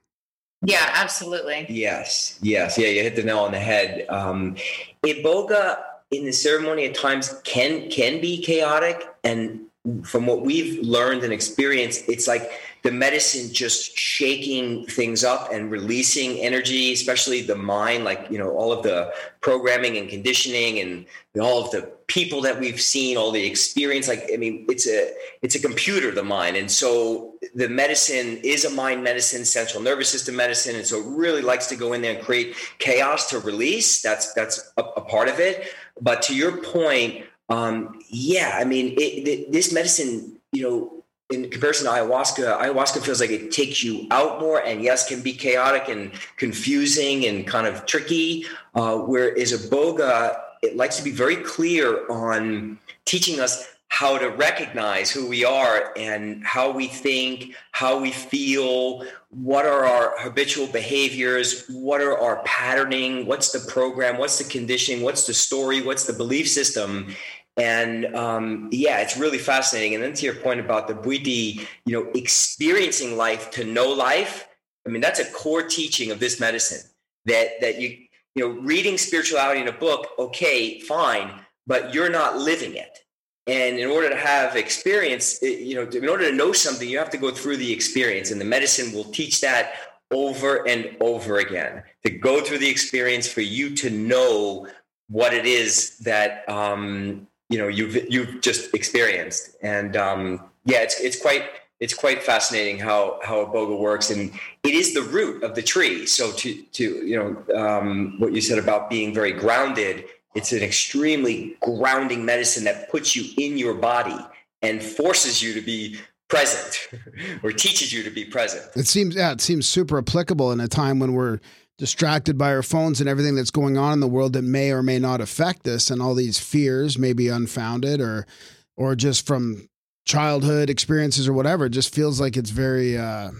Yeah, absolutely. Yes, yes, yeah. You hit the nail on the head. Um, Iboga in the ceremony at times can can be chaotic, and from what we've learned and experienced, it's like the medicine just shaking things up and releasing energy, especially the mind, like, you know, all of the programming and conditioning and all of the people that we've seen, all the experience. Like, I mean, it's a, it's a computer, the mind. And so the medicine is a mind medicine, central nervous system medicine. And so it really likes to go in there and create chaos to release. That's, that's a, a part of it. But to your point, um, yeah, I mean, it, this medicine, you know, in comparison to ayahuasca, ayahuasca feels like it takes you out more and yes, can be chaotic and confusing and kind of tricky. Uh, whereas boga? it likes to be very clear on teaching us how to recognize who we are and how we think, how we feel, what are our habitual behaviors, what are our patterning, what's the program, what's the conditioning, what's the story, what's the belief system. And um, yeah, it's really fascinating. And then to your point about the Bwiti, you know, experiencing life to know life. I mean, that's a core teaching of this medicine. That that you you know, reading spirituality in a book, okay, fine, but you're not living it. And in order to have experience, you know, in order to know something, you have to go through the experience, and the medicine will teach that over and over again to go through the experience for you to know what it is that um, you know you've you've just experienced. And um, yeah it's it's quite it's quite fascinating how how iboga works. And it is the root of the tree. So to to you know um, what you said about being very grounded it's an extremely grounding medicine that puts you in your body and forces you to be present or teaches you to be present. It seems yeah it seems super applicable in a time when we're distracted by our phones and everything that's going on in the world that may or may not affect us and all these fears may be unfounded or or just from childhood experiences or whatever it just feels like it's very uh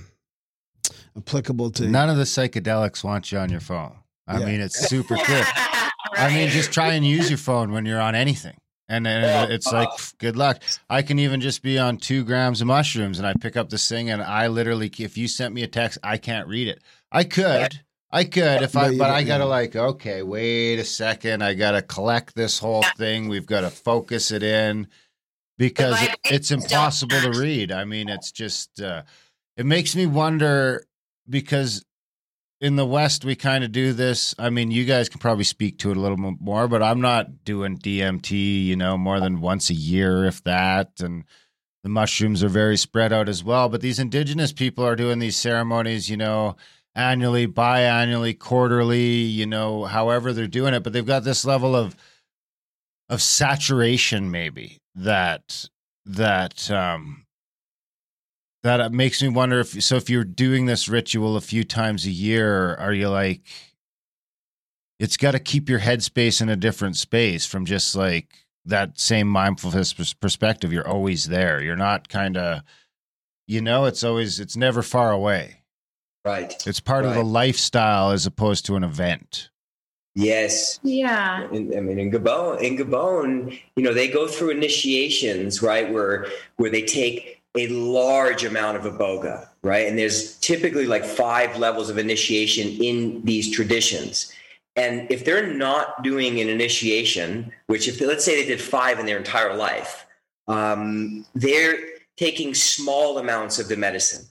applicable to none of the psychedelics want you on your phone. I yeah. mean it's super clear. Right. i mean just try and use your phone when you're on anything. And, and it's like good luck. I can even just be on two grams of mushrooms and i pick up this thing and i literally if you sent me a text i can't read it. I could I could if I, but I gotta like, okay, wait a second. I gotta collect this whole thing. We've got to focus it in because it, it's impossible to read. I mean, it's just, uh, it makes me wonder because in the West we kind of do this. I mean, you guys can probably speak to it a little more, but I'm not doing DMT, you know, more than once a year, if that, and the mushrooms are very spread out as well. But these indigenous people are doing these ceremonies, you know, annually, biannually, quarterly, you know, however they're doing it. But they've got this level of of saturation, maybe that that um that makes me wonder if so if you're doing this ritual a few times a year, are you like it's got to keep your headspace in a different space from just like that same mindfulness perspective. You're always there. You're not kind of, you know, it's always, it's never far away. Right. It's part right. of the lifestyle as opposed to an event. Yes. Yeah. In, I mean, in Gabon, in Gabon, you know, they go through initiations, right, where where they take a large amount of iboga, right, and there's typically like five levels of initiation in these traditions. And if they're not doing an initiation, which if let's say they did five in their entire life, um, they're taking small amounts of the medicine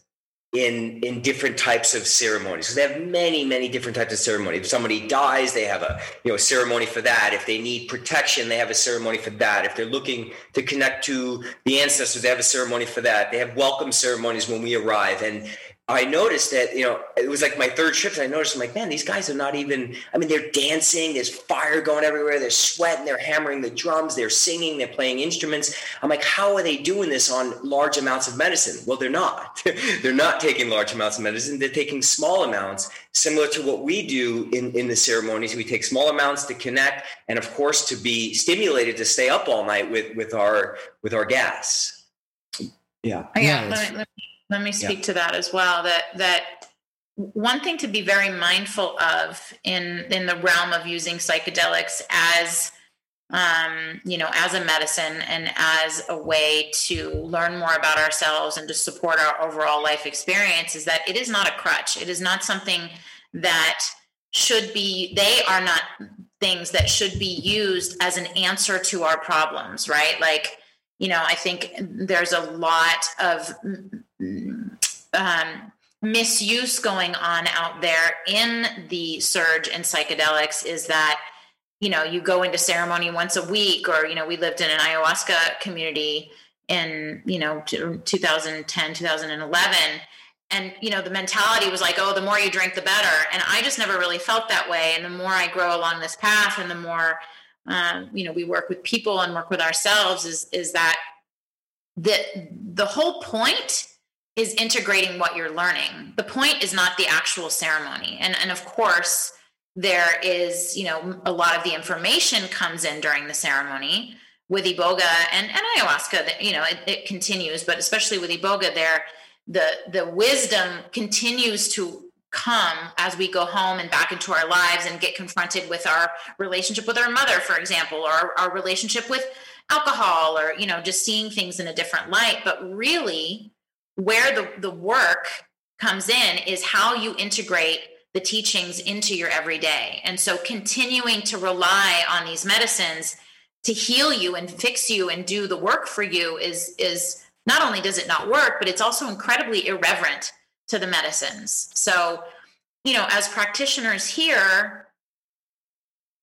in in different types of ceremonies. So they have many, many different types of ceremonies. If somebody dies, they have a you know ceremony for that. If they need protection, they have a ceremony for that. If they're looking to connect to the ancestors, they have a ceremony for that. They have welcome ceremonies when we arrive. And I noticed that, you know, it was like my third trip. And I noticed, I'm like, man, these guys are not even, I mean, they're dancing, there's fire going everywhere, they're sweating, they're hammering the drums, they're singing, they're playing instruments. I'm like, how are they doing this on large amounts of medicine? Well, they're not. they're not taking large amounts of medicine, they're taking small amounts, similar to what we do in, in the ceremonies. We take small amounts to connect and, of course, to be stimulated to stay up all night with, with, our, with our gas. Yeah. Oh, yeah. Let me, let me let me speak yeah. to that as well. That that one thing to be very mindful of in in the realm of using psychedelics as um, you know, as a medicine and as a way to learn more about ourselves and to support our overall life experience is that it is not a crutch. It is not something that should be, they are not things that should be used as an answer to our problems, right? Like, you know, I think there's a lot of um, misuse going on out there in the surge in psychedelics is that you know you go into ceremony once a week or you know we lived in an ayahuasca community in you know 2010 2011 and you know the mentality was like oh the more you drink the better. And i just never really felt that way. And the more i grow along this path and the more um, you know we work with people and work with ourselves is is that the the whole point is integrating what you're learning. The point is not the actual ceremony. And and of course, there is, you know, a lot of the information comes in during the ceremony with iboga and, and ayahuasca that you know it, it continues but especially with iboga there the the wisdom continues to come as we go home and back into our lives and get confronted with our relationship with our mother for example or our, our relationship with alcohol or you know just seeing things in a different light but really where the, the work comes in is how you integrate the teachings into your everyday. And so continuing to rely on these medicines to heal you and fix you and do the work for you is is not only does it not work, but it's also incredibly irreverent to the medicines. So, you know, as practitioners here,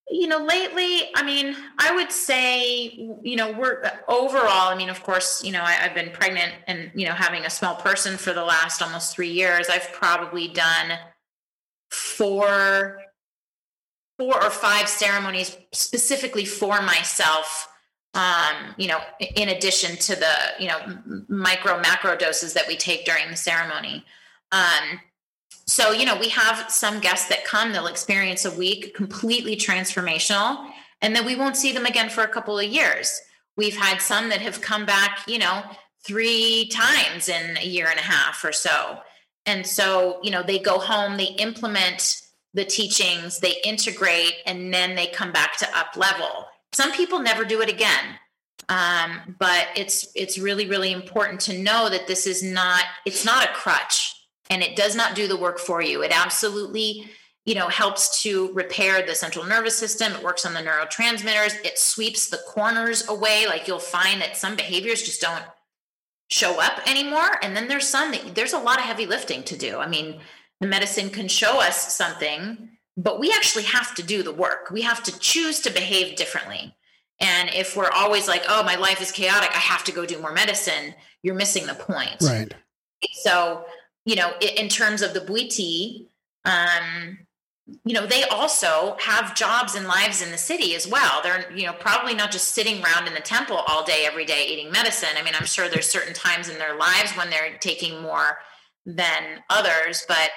you know, lately, I mean, I would say, you know, we're overall, I mean, of course, you know, I, have been pregnant and, you know, having a small person for the last almost three years. I've probably done four, four or five ceremonies specifically for myself. Um, you know, in addition to the, you know, micro macro doses that we take during the ceremony. Um, so, you know, we have some guests that come, they'll experience a week completely transformational, and then we won't see them again for a couple of years. We've had some that have come back, you know, three times in a year and a half or so. And so, you know, they go home, they implement the teachings, they integrate, and then they come back to up level. Some people never do it again. Um, but it's it's really, really important to know that this is not, it's not a crutch and it does not do the work for you. It absolutely, you know, helps to repair the central nervous system. It works on the neurotransmitters. It sweeps the corners away. Like you'll find that some behaviors just don't show up anymore. And then there's some that there's a lot of heavy lifting to do. I mean, the medicine can show us something, but we actually have to do the work. We have to choose to behave differently. And if we're always like, oh, my life is chaotic, I have to go do more medicine, you're missing the point. Right. So, you know, in terms of the Bwiti, um, you know, they also have jobs and lives in the city as well. They're, you know, probably not just sitting around in the temple all day, every day eating medicine. I mean, I'm sure there's certain times in their lives when they're taking more than others, but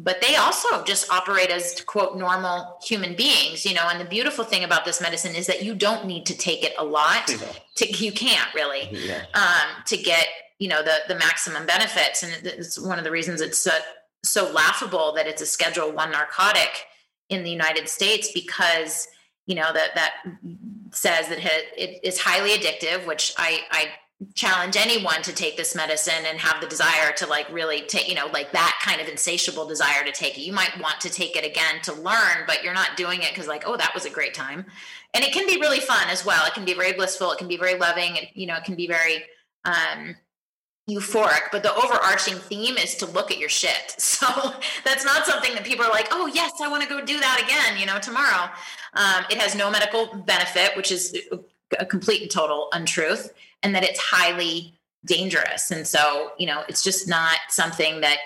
but they also just operate as quote normal human beings you know and the beautiful thing about this medicine is that you don't need to take it a lot to, you can't really yeah. um, to get you know the the maximum benefits. And it's one of the reasons it's so, so laughable that it's a schedule one narcotic in the united states because you know that that says that it is highly addictive which i i challenge anyone to take this medicine and have the desire to like really take you know like that kind of insatiable desire to take it. You might want to take it again to learn but you're not doing it because like oh that was a great time. And it can be really fun as well. It can be very blissful. It can be very loving. It, you know it can be very um euphoric but the overarching theme is to look at your shit so that's not something that people are like oh yes i want to go do that again you know tomorrow um, it has no medical benefit which is a complete and total untruth and that it's highly dangerous. And so, you know, it's just not something that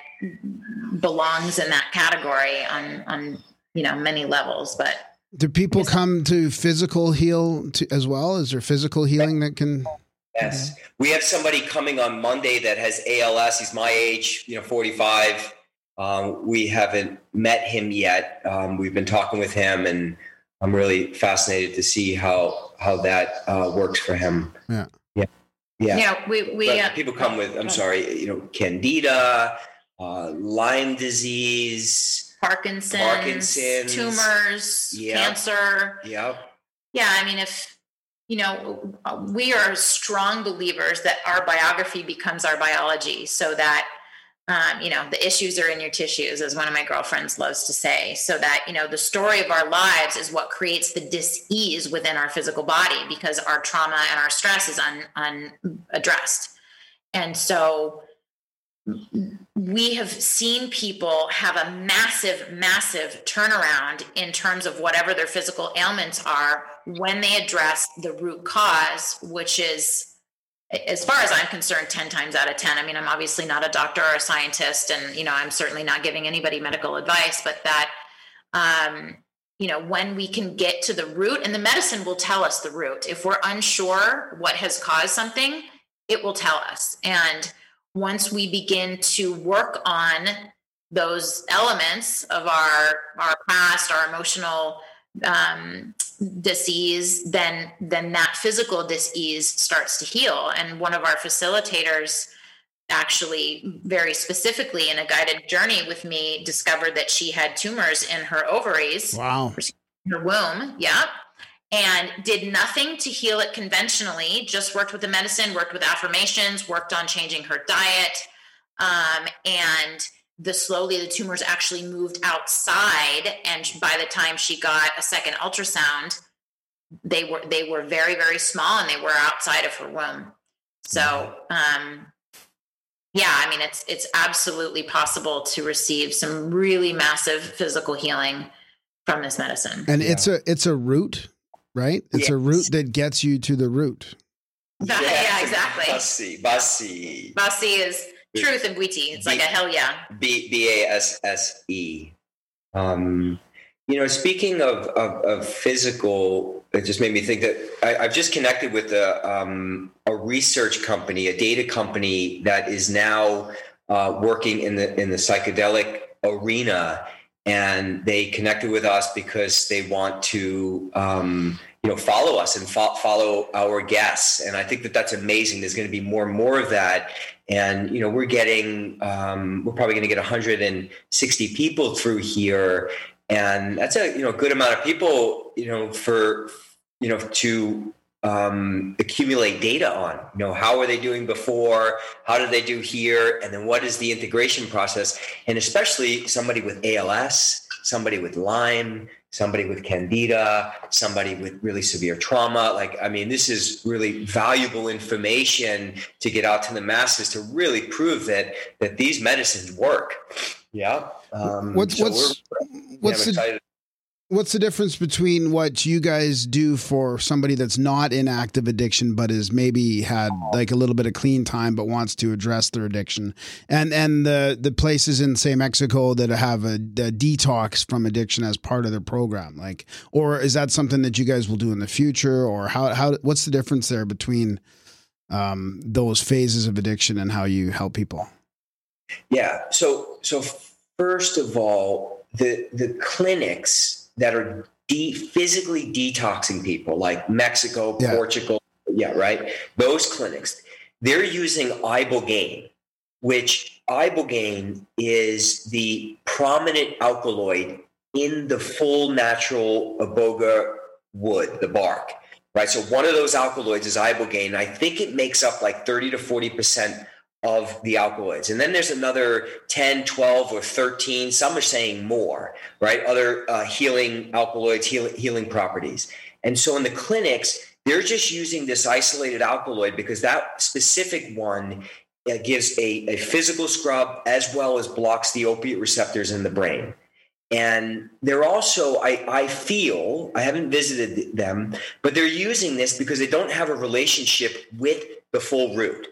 belongs in that category on on you know many levels. But do people come to physical heal to, as well? Is there physical healing that can? Yes, we have somebody coming on Monday that has ALS. He's my age, you know, forty five. Um, we haven't met him yet. Um, we've been talking with him, and I'm really fascinated to see how how that uh, works for him. Yeah. Yeah. Yeah, we we uh, people come with. I'm sorry, you know, candida, uh, Lyme disease, Parkinson's, Parkinson's tumors, yep. cancer. Yeah. Yeah, I mean, if you know, we are strong believers that our biography becomes our biology, so that um, you know the issues are in your tissues as one of my girlfriends loves to say so that you know the story of our lives is what creates the dis-ease within our physical body because our trauma and our stress is un, unaddressed. And so we have seen people have a massive massive turnaround in terms of whatever their physical ailments are when they address the root cause which is as far as I'm concerned, 10 times out of 10. I mean, I'm obviously not a doctor or a scientist, and, you know, I'm certainly not giving anybody medical advice, but that, um, you know, when we can get to the root, and the medicine will tell us the root. If we're unsure what has caused something, it will tell us. And once we begin to work on those elements of our our past, our emotional um, disease, then then that physical disease starts to heal. And one of our facilitators actually very specifically in a guided journey with me discovered that she had tumors in her ovaries. Wow. Her womb. yeah. And did nothing to heal it conventionally, just worked with the medicine, worked with affirmations, worked on changing her diet. Um, and the slowly the tumors actually moved outside and by the time she got a second ultrasound they were they were very very small and they were outside of her womb. So um yeah i mean it's it's absolutely possible to receive some really massive physical healing from this medicine. And yeah. it's a it's a root right? It's yes. a root that gets you to the root. Yeah, yeah exactly. Basi basi. Basi is Truth and Bwiti. It's B- like a hell yeah. B B A S S E. Um, you know, speaking of, of, of, physical, it just made me think that I, have just connected with a, um, a research company, a data company that is now uh, working in the in the psychedelic arena, and they connected with us because they want to um, you know follow us and fo- follow our guests and i think that that's amazing there's going to be more and more of that and you know we're getting um, we're probably going to get 160 people through here. And that's a you know good amount of people you know for you know to um, accumulate data on. You know how are they doing before? How did they do here? And then what is the integration process? And especially somebody with als somebody with lyme somebody with candida, somebody with really severe trauma. Like, I mean, this is really valuable information to get out to the masses to really prove that that these medicines work. Yeah. Um, what's so what's what's the what's the difference between what you guys do for somebody that's not in active addiction but is maybe had like a little bit of clean time but wants to address their addiction and and the the places in say Mexico that have a, a detox from addiction as part of their program like or is that something that you guys will do in the future or how how what's the difference there between um, those phases of addiction and how you help people Yeah. So so first of all, the the clinics that are de- physically detoxing people, like Mexico, Yeah. Portugal, yeah, right. Those clinics, they're using ibogaine, which ibogaine is the prominent alkaloid in the full natural iboga wood, the bark. Right. So one of those alkaloids is ibogaine. I think it makes up like 30 to 40 percent of the alkaloids. And then there's another 10, 12, or 13. Some are saying more, right? Other uh, healing alkaloids, heal, healing properties. And so in the clinics, they're just using this isolated alkaloid because that specific one uh, gives a, a physical scrub as well as blocks the opiate receptors in the brain. And they're also, I, I feel, I haven't visited them, but they're using this because they don't have a relationship with the full root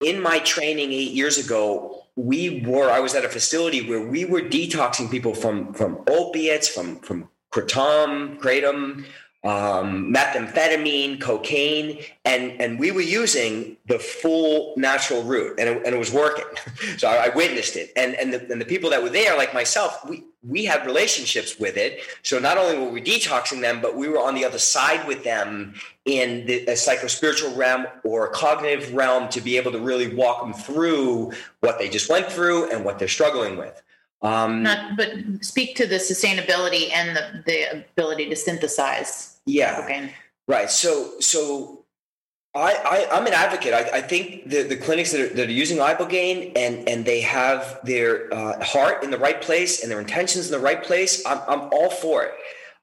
in my training eight years ago, we were I was at a facility where we were detoxing people from from opiates, from from kratom, kratom, um, methamphetamine, cocaine, and and we were using the full natural route, and it, and it was working. so I, I witnessed it, and and the, and the people that were there, like myself, we we had relationships with it. So not only were we detoxing them, but we were on the other side with them in the a psychospiritual realm or cognitive realm to be able to really walk them through what they just went through and what they're struggling with. Um, Not, but speak to the sustainability and the, the ability to synthesize. yeah. Okay. Right. So, so I, I I'm an advocate. I, I think the, the clinics that are, that are using ibogaine and and they have their uh, heart in the right place and their intentions in the right place. I'm I'm all for it.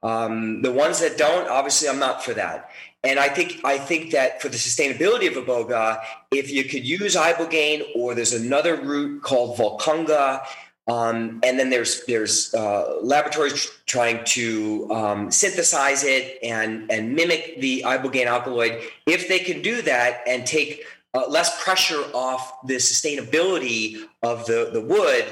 Um, the ones that don't, obviously, I'm not for that. And I think I think that for the sustainability of iboga, if you could use ibogaine or there's another root called voacanga, um, and then there's there's uh, laboratories trying to um, synthesize it and and mimic the ibogaine alkaloid. If they can do that and take uh, less pressure off the sustainability of the the wood,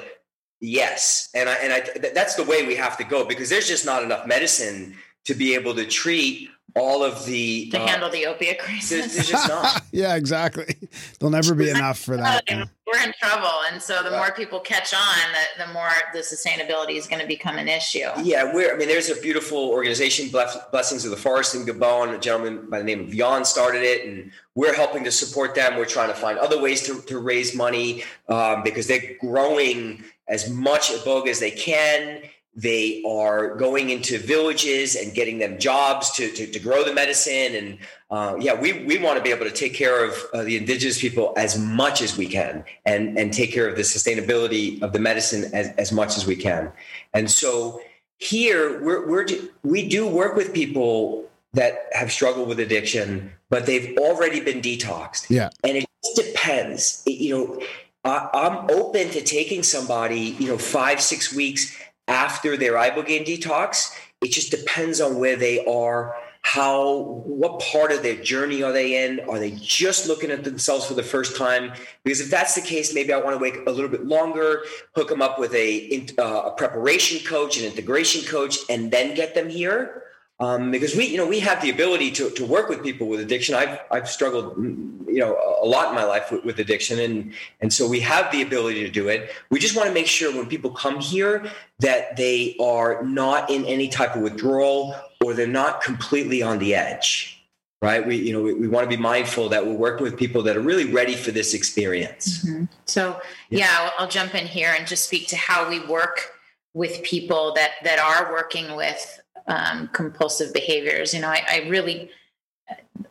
yes. And I and I th- that's the way we have to go because there's just not enough medicine to be able to treat all of the To uh, handle the opiate crisis. there's just not. yeah, exactly. There'll never be enough for that. Uh, We're in trouble. And so the more people catch on, the, the more the sustainability is going to become an issue. Yeah, we're. I mean, there's a beautiful organization, Blessings of the Forest in Gabon. A gentleman by the name of Jan started it, and we're helping to support them. We're trying to find other ways to, to raise money um, because they're growing as much iboga as they can. They are going into villages and getting them jobs to, to, to grow the medicine. And uh, yeah, we, we want to be able to take care of uh, the indigenous people as much as we can and, and take care of the sustainability of the medicine as, as much as we can. And so here we're, we're we do work with people that have struggled with addiction, but they've already been detoxed. Yeah. And it just depends. It- you know, I, I'm open to taking somebody, you know, five, six weeks after their ibogaine detox. It just depends on where they are, how, what part of their journey are they in? Are they just looking at themselves for the first time? Because if that's the case, maybe I want to wait a little bit longer, hook them up with a, uh, a preparation coach, an integration coach, and then get them here. Um, because we, you know, we have the ability to, to work with people with addiction. I've, I've struggled, mm, you know, a lot in my life with, with addiction. And, and so we have the ability to do it. We just want to make sure when people come here that they are not in any type of withdrawal or they're not completely on the edge, right? We, you know, we, we want to be mindful that we're working with people that are really ready for this experience. Mhm. So yeah, I'll, I'll jump in here and just speak to how we work with people that that are working with um, compulsive behaviors. You know, I, I really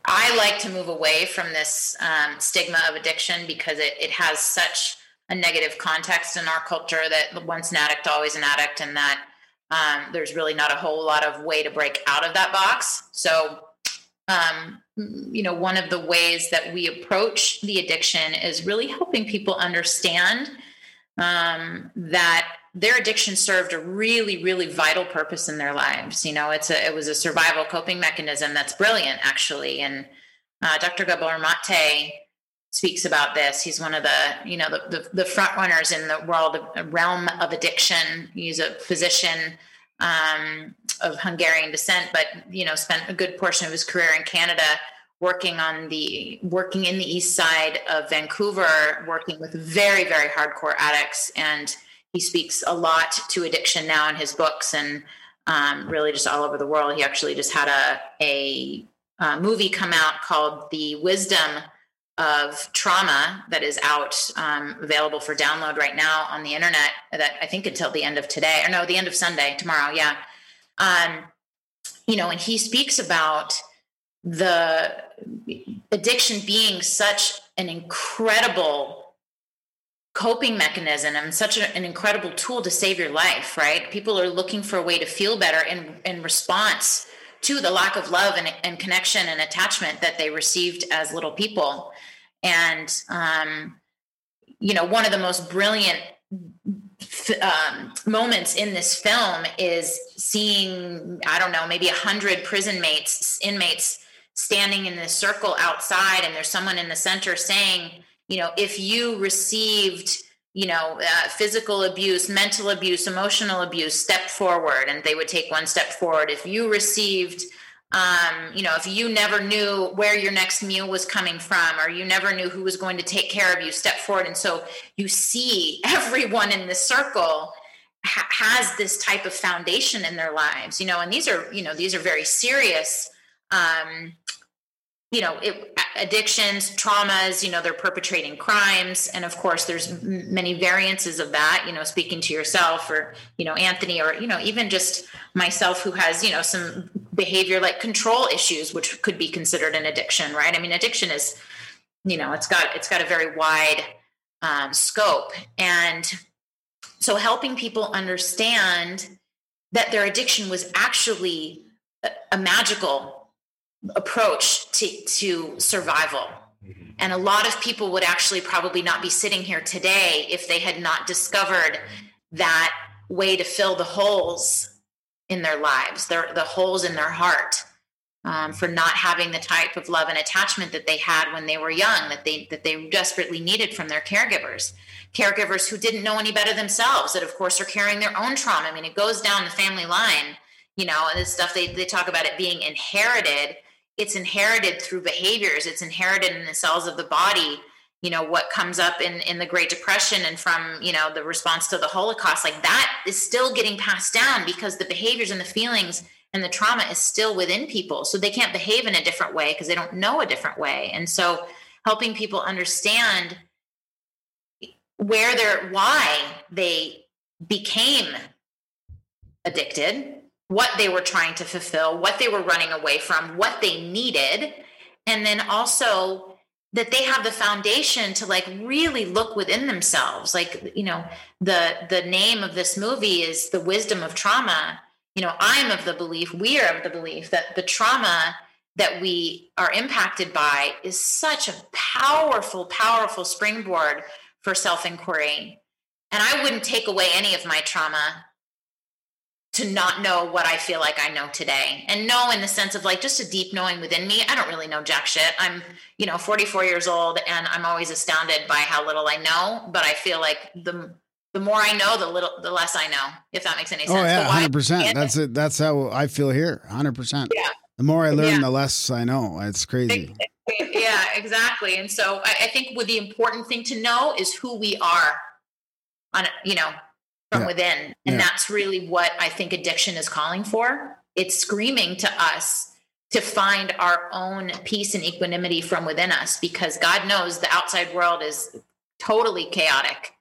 I like to move away from this um, stigma of addiction because it, it has such a negative context in our culture that once an addict, always an addict, and that um, there's really not a whole lot of way to break out of that box. So um, you know, one of the ways that we approach the addiction is really helping people understand um, that their addiction served a really, really vital purpose in their lives. You know, it's a it was a survival coping mechanism that's brilliant, actually. And uh, Dr. Gabor Mate speaks about this. He's one of the you know the the, the front runners in the world of, realm of addiction. He's a physician. Um, of Hungarian descent, but you know, spent a good portion of his career in Canada working on the working in the east side of Vancouver, working with very very hardcore addicts, and he speaks a lot to addiction now in his books and um, really just all over the world. He actually just had a a, a movie come out called The Wisdom of trauma that is out um, available for download right now on the internet that i think until the end of today or no the end of sunday tomorrow yeah um, you know and he speaks about the addiction being such an incredible coping mechanism and such an incredible tool to save your life right? People are looking for a way to feel better in in response to the lack of love and, and connection and attachment that they received as little people. And um, you know one of the most brilliant um, moments in this film is seeing i don't know maybe a hundred prison mates inmates standing in this circle outside and there's someone in the center saying you know if you received you know uh, physical abuse mental abuse emotional abuse step forward and they would take one step forward. If you received um, you know if you never knew where your next meal was coming from or you never knew who was going to take care of you step forward. And so you see everyone in the circle ha- has this type of foundation in their lives you know and these are you know these are very serious um, you know it, addictions traumas you know they're perpetrating crimes. And of course there's many variances of that you know speaking to yourself or you know anthony or you know even just myself who has you know some behavior like control issues which could be considered an addiction right? I mean addiction is you know it's got it's got a very wide um, scope. And so helping people understand that their addiction was actually a magical approach to, to survival. Mm-hmm. And a lot of people would actually probably not be sitting here today if they had not discovered that way to fill the holes in their lives, their, the holes in their heart. Um, for not having the type of love and attachment that they had when they were young, that they that they desperately needed from their caregivers, caregivers who didn't know any better themselves, that of course are carrying their own trauma. I mean, it goes down the family line, you know, and this stuff they they talk about it being inherited it's inherited through behaviors. It's inherited in the cells of the body you know what comes up in in the great depression and from you know the response to the holocaust. Like that is still getting passed down because the behaviors and the feelings and the trauma is still within people. So they can't behave in a different way because they don't know a different way. And so helping people understand where they're why they became addicted what they were trying to fulfill, what they were running away from, what they needed, and then also that they have the foundation to like really look within themselves. Like, you know, the the name of this movie is The Wisdom of Trauma. You know, I'm of the belief, we are of the belief that the trauma that we are impacted by is such a powerful, powerful springboard for self inquiry. And I wouldn't take away any of my trauma to not know what I feel like I know today and know in the sense of like just a deep knowing within me. I don't really know jack shit. I'm, you know, 44 years old and I'm always astounded by how little I know, but I feel like the the more I know, the little the less I know, if that makes any oh, sense. Oh yeah, hundred percent. That's it. That's how I feel here. Hundred percent. Yeah. The more I learn, yeah. the less I know. It's crazy. Yeah, exactly. And so I, I think what the important thing to know is who we are on, you know, from yeah. within. And yeah. that's really what I think addiction is calling for. It's screaming to us to find our own peace and equanimity from within us because God knows the outside world is totally chaotic.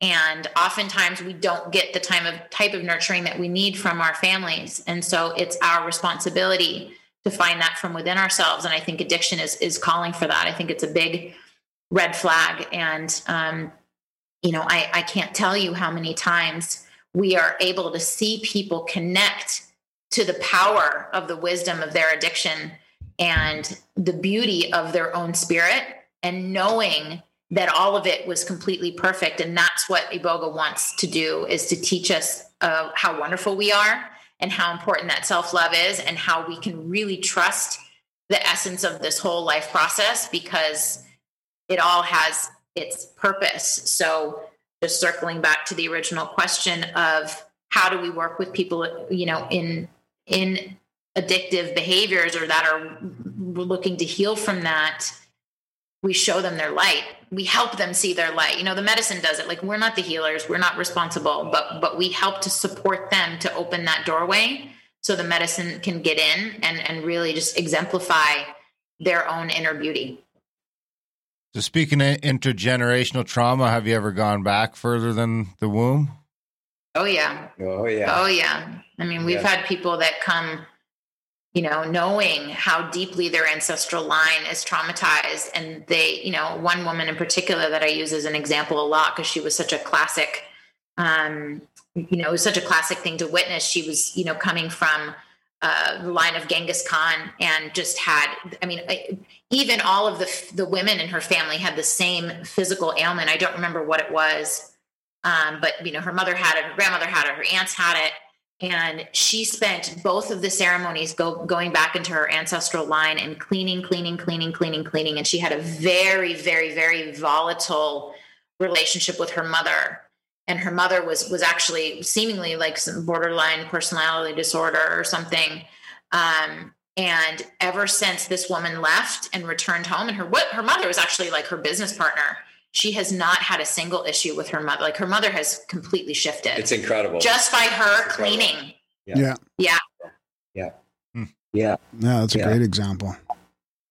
And oftentimes we don't get the time of type of nurturing that we need from our families. And so it's our responsibility to find that from within ourselves. And I think addiction is is calling for that. I think it's a big red flag. And um, you know, I, I can't tell you how many times we are able to see people connect to the power of the wisdom of their addiction and the beauty of their own spirit and knowing that all of it was completely perfect. And that's what Iboga wants to do is to teach us uh, how wonderful we are and how important that self love is and how we can really trust the essence of this whole life process because it all has its purpose. So just circling back to the original question of how do we work with people, you know, in in addictive behaviors or that are looking to heal from that, we show them their light. We help them see their light. You know, the medicine does it. Like we're not the healers, we're not responsible, but but we help to support them to open that doorway so the medicine can get in and and really just exemplify their own inner beauty. So, speaking of intergenerational trauma, have you ever gone back further than the womb? Oh yeah. Oh yeah. Oh yeah. I mean, we've Yeah. had people that come, you know, knowing how deeply their ancestral line is traumatized, and they, you know, one woman in particular that I use as an example a lot because she was such a classic, um, you know, it was such a classic thing to witness. She was, you know, coming from uh, the line of Genghis Khan and just had, I mean, I- even all of the the women in her family had the same physical ailment. I don't remember what it was, um, but you know, her mother had it, her grandmother had it, her aunts had it, and she spent both of the ceremonies go, going back into her ancestral line and cleaning, cleaning, cleaning, cleaning, cleaning. And she had a very, very, very volatile relationship with her mother. And her mother was was actually seemingly like some borderline personality disorder or something. Um, and ever since this woman left and returned home, and her what her mother was actually like her business partner, she has not had a single issue with her mother. Like her mother has completely shifted It's incredible. just by her It's cleaning. Yeah. Yeah. yeah. Hmm. Yeah. Yeah, that's a Yeah. great example.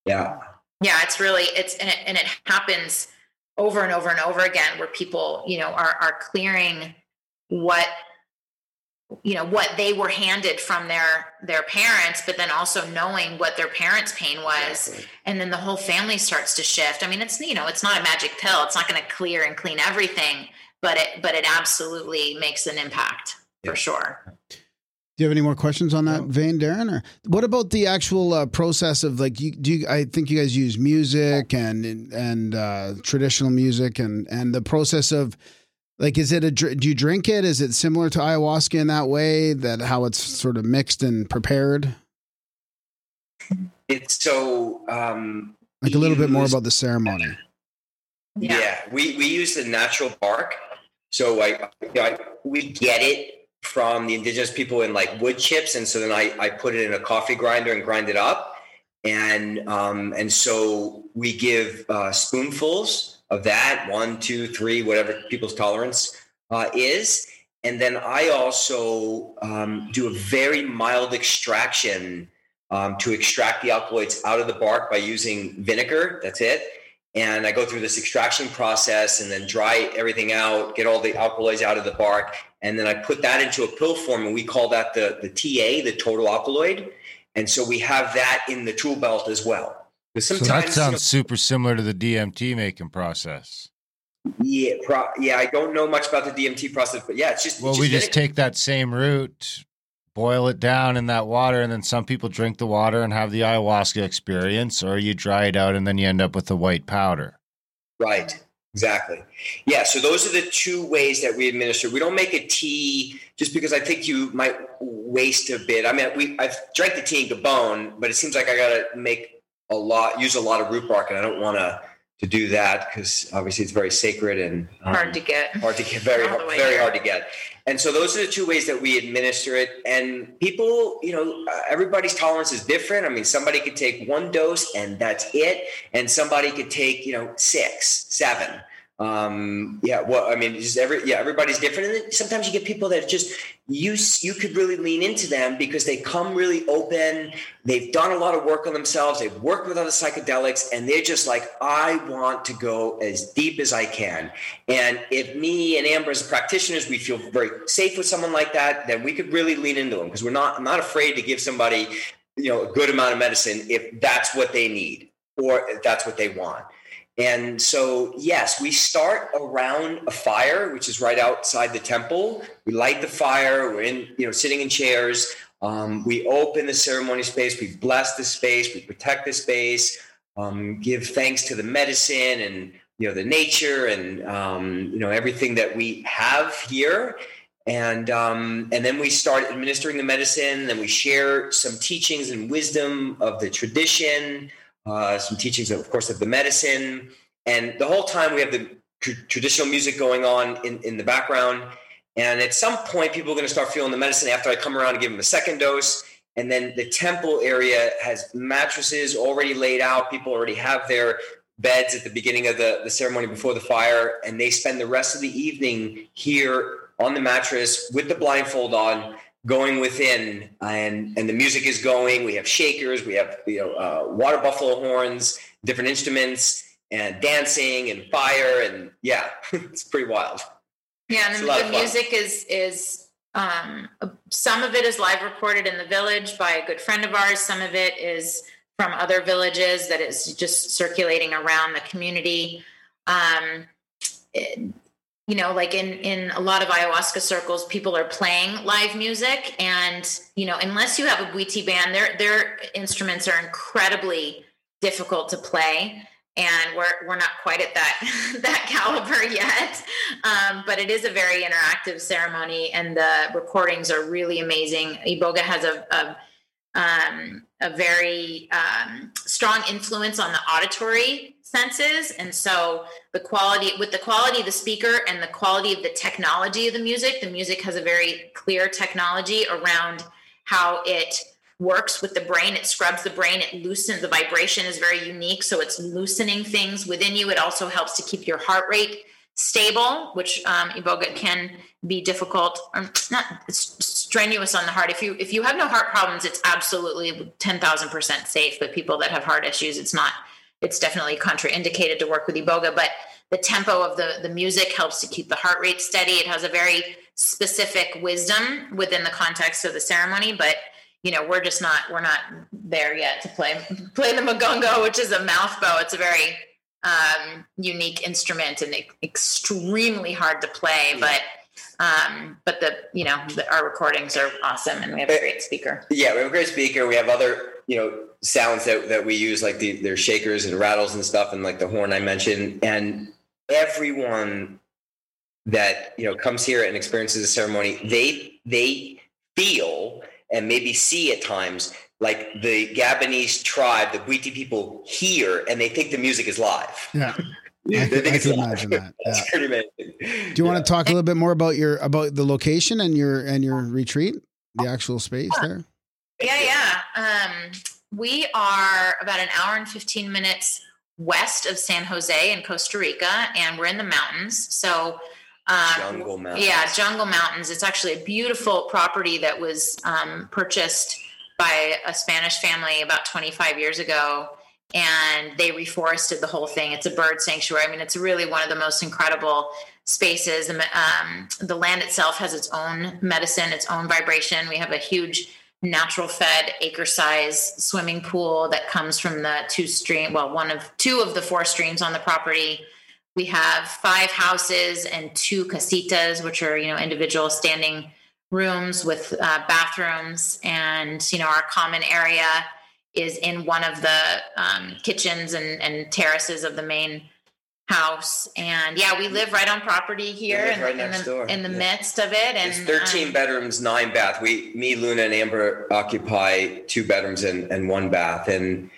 Yeah. Yeah. It's really, it's, and it, and it happens over and over and over again where people, you know, are, are clearing what, you know, what they were handed from their, their parents, but then also knowing what their parents' pain was. And then the whole family starts to shift. I mean, it's, you know, it's not a magic pill. It's not going to clear and clean everything, but it, but it absolutely makes an impact Yeah. for sure. Do you have any more questions on that vein, Darren? Or what about the actual uh, process of like? You, do you, I think you guys use music and and uh, traditional music and and the process of like, is it a do you drink it? Is it similar to ayahuasca in that way that how it's sort of mixed and prepared? It's so um Like a little bit more about the ceremony. Yeah. we we use the natural bark. So I, I we get it from the indigenous people in like wood chips, and so then I I put it in a coffee grinder and grind it up, and um and so we give uh, spoonfuls of that one, two, three, whatever people's tolerance uh, is, and then I also um, do a very mild extraction um, to extract the alkaloids out of the bark by using vinegar. That's it and I go through this extraction process and then dry everything out, get all the alkaloids out of the bark, and then I put that into a pill form, and we call that the the TA, the total alkaloid. And so we have that in the tool belt as well. So that sounds super similar to the DMT making process. yeah, pro- yeah, I don't know much about the DMT process, but yeah, it's just Well, it's we just take that same root, boil it down in that water, and then some people drink the water and have the ayahuasca experience, or you dry it out and then you end up with the white powder. Right. Exactly. Yeah. So those are the two ways that we administer. We don't make a tea just because I think you might waste a bit. I mean, we I've drank the tea in Gabon, but it seems like I got to make a lot, use a lot of root bark, and I don't want to to do that because obviously it's very sacred and um, Hard to get. hard to get very hard, very here. hard to get and so those are the two ways that we administer it and people you know uh, everybody's tolerance is different i mean somebody could take one dose and that's it and somebody could take you know six seven um yeah well i mean just every yeah everybody's different. And sometimes you get people that just you you could really lean into them because they come really open. They've done a lot of work on themselves. They've worked with other psychedelics and they're just like i want to go as deep as i can. And if me and amber as practitioners we feel very safe with someone like that then we could really lean into them because we're not i'm not afraid to give somebody you know a good amount of medicine if that's what they need or if that's what they want and so, yes, we start around a fire, which is right outside the temple. We light the fire. We're in, you know, sitting in chairs. Um, we open the ceremony space. We bless the space. We protect the space. Um, give thanks to the medicine and you know the nature and um, you know everything that we have here and um, and then we start administering the medicine then we share some teachings and wisdom of the tradition uh, some teachings of course of the medicine. And the whole time we have the tr- traditional music going on in, in the background. And at some point people are going to start feeling the medicine after i come around and give them a second dose. And then the temple area has mattresses already laid out. People already have their beds at the beginning of the, the ceremony before the fire, and they spend the rest of the evening here on the mattress with the blindfold on, going within, and and the music is going. We have shakers, we have you know uh, water buffalo horns, different instruments, and dancing and fire, and yeah, it's pretty wild. Yeah, and the, music is is um, some of it is live recorded in the village by a good friend of ours. Some of it is from other villages that is just circulating around the community. Um, it, you know, like in in a lot of ayahuasca circles, people are playing live music, and you know, unless you have a Bwiti band, their their instruments are incredibly difficult to play and we're we're not quite at that that caliber yet. Um, but it is a very interactive ceremony, and the recordings are really amazing. Iboga has a, a um, a very um, strong influence on the auditory senses and so the quality with the quality of the speaker and the quality of the technology of the music the music has a very clear technology around how it works with the brain it scrubs the brain it loosens the vibration is very unique so it's loosening things within you it also helps to keep your heart rate stable, which um, iboga can be difficult. Um, not strenuous on the heart. If you if you have no heart problems, it's absolutely ten thousand percent safe. But people that have heart issues, it's not. It's definitely contraindicated to work with iboga. But the tempo of the the music helps to keep the heart rate steady. It has a very specific wisdom within the context of the ceremony, but you know we're just not we're not there yet to play play the magongo, which is a mouth bow. It's a very um, unique instrument and extremely hard to play, but um, but the you know the, our recordings are awesome and we have a great speaker. Yeah, we have a great speaker. We have other you know sounds that that we use like the their shakers and rattles and stuff and like the horn I mentioned and everyone that you know comes here and experiences the ceremony they they feel and maybe see at times like the Gabonese tribe, the Bwiti people hear and they think the music is live. Yeah. I can, I can imagine that. Yeah. Do you want to talk a little bit more about your about the location and your and your retreat, the oh. actual space there? Yeah, yeah. Um, we are about an hour and fifteen minutes west of San Jose in Costa Rica, and we're in the mountains. So, um, jungle mountains. Yeah, jungle mountains. It's actually a beautiful property that was um, purchased by a Spanish family about 25 years ago and they reforested the whole thing. It's a bird sanctuary. I mean, it's really one of the most incredible spaces. Um, the land itself has its own medicine, its own vibration. We have a huge natural fed acre size swimming pool that comes from the two stream, well, one of two of the four streams on the property. We have five houses and two casitas, which are, you know, individual standing rooms with uh, bathrooms and you know our common area is in one of the um, kitchens and, and, terraces of the main house. And yeah we live right on property here in, right in, the, door. in the yeah. midst of it. And it's 13 um, bedrooms nine bath. We me luna and amber occupy two bedrooms and, and one bath. And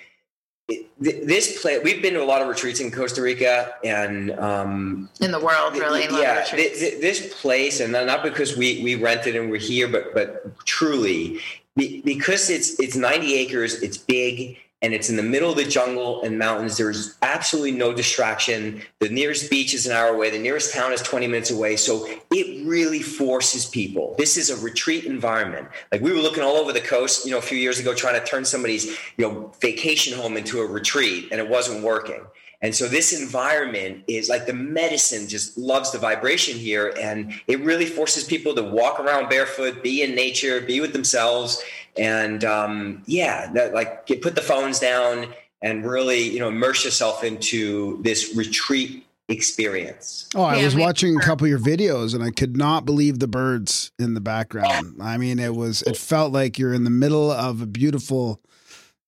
this place we've been to a lot of retreats in costa rica and um, in the world really yeah this place and not because we we rented and we're here but but truly because it's it's 90 acres it's big and it's in the middle of the jungle and mountains. There's absolutely no distraction. The nearest beach is an hour away. The nearest town is 20 minutes away. So it really forces people. This is a retreat environment. Like we were looking all over the coast, you know, a few years ago, trying to turn somebody's, you know, vacation home into a retreat, and it wasn't working. And so this environment is like the medicine just loves the vibration here. And it really forces people to walk around barefoot, be in nature, be with themselves. And um, yeah, that, like get, put the phones down and really, you know, immerse yourself into this retreat experience. Oh, I yeah, was watching a couple of your videos and I could not believe the birds in the background. I mean, it was, it felt like you're in the middle of a beautiful,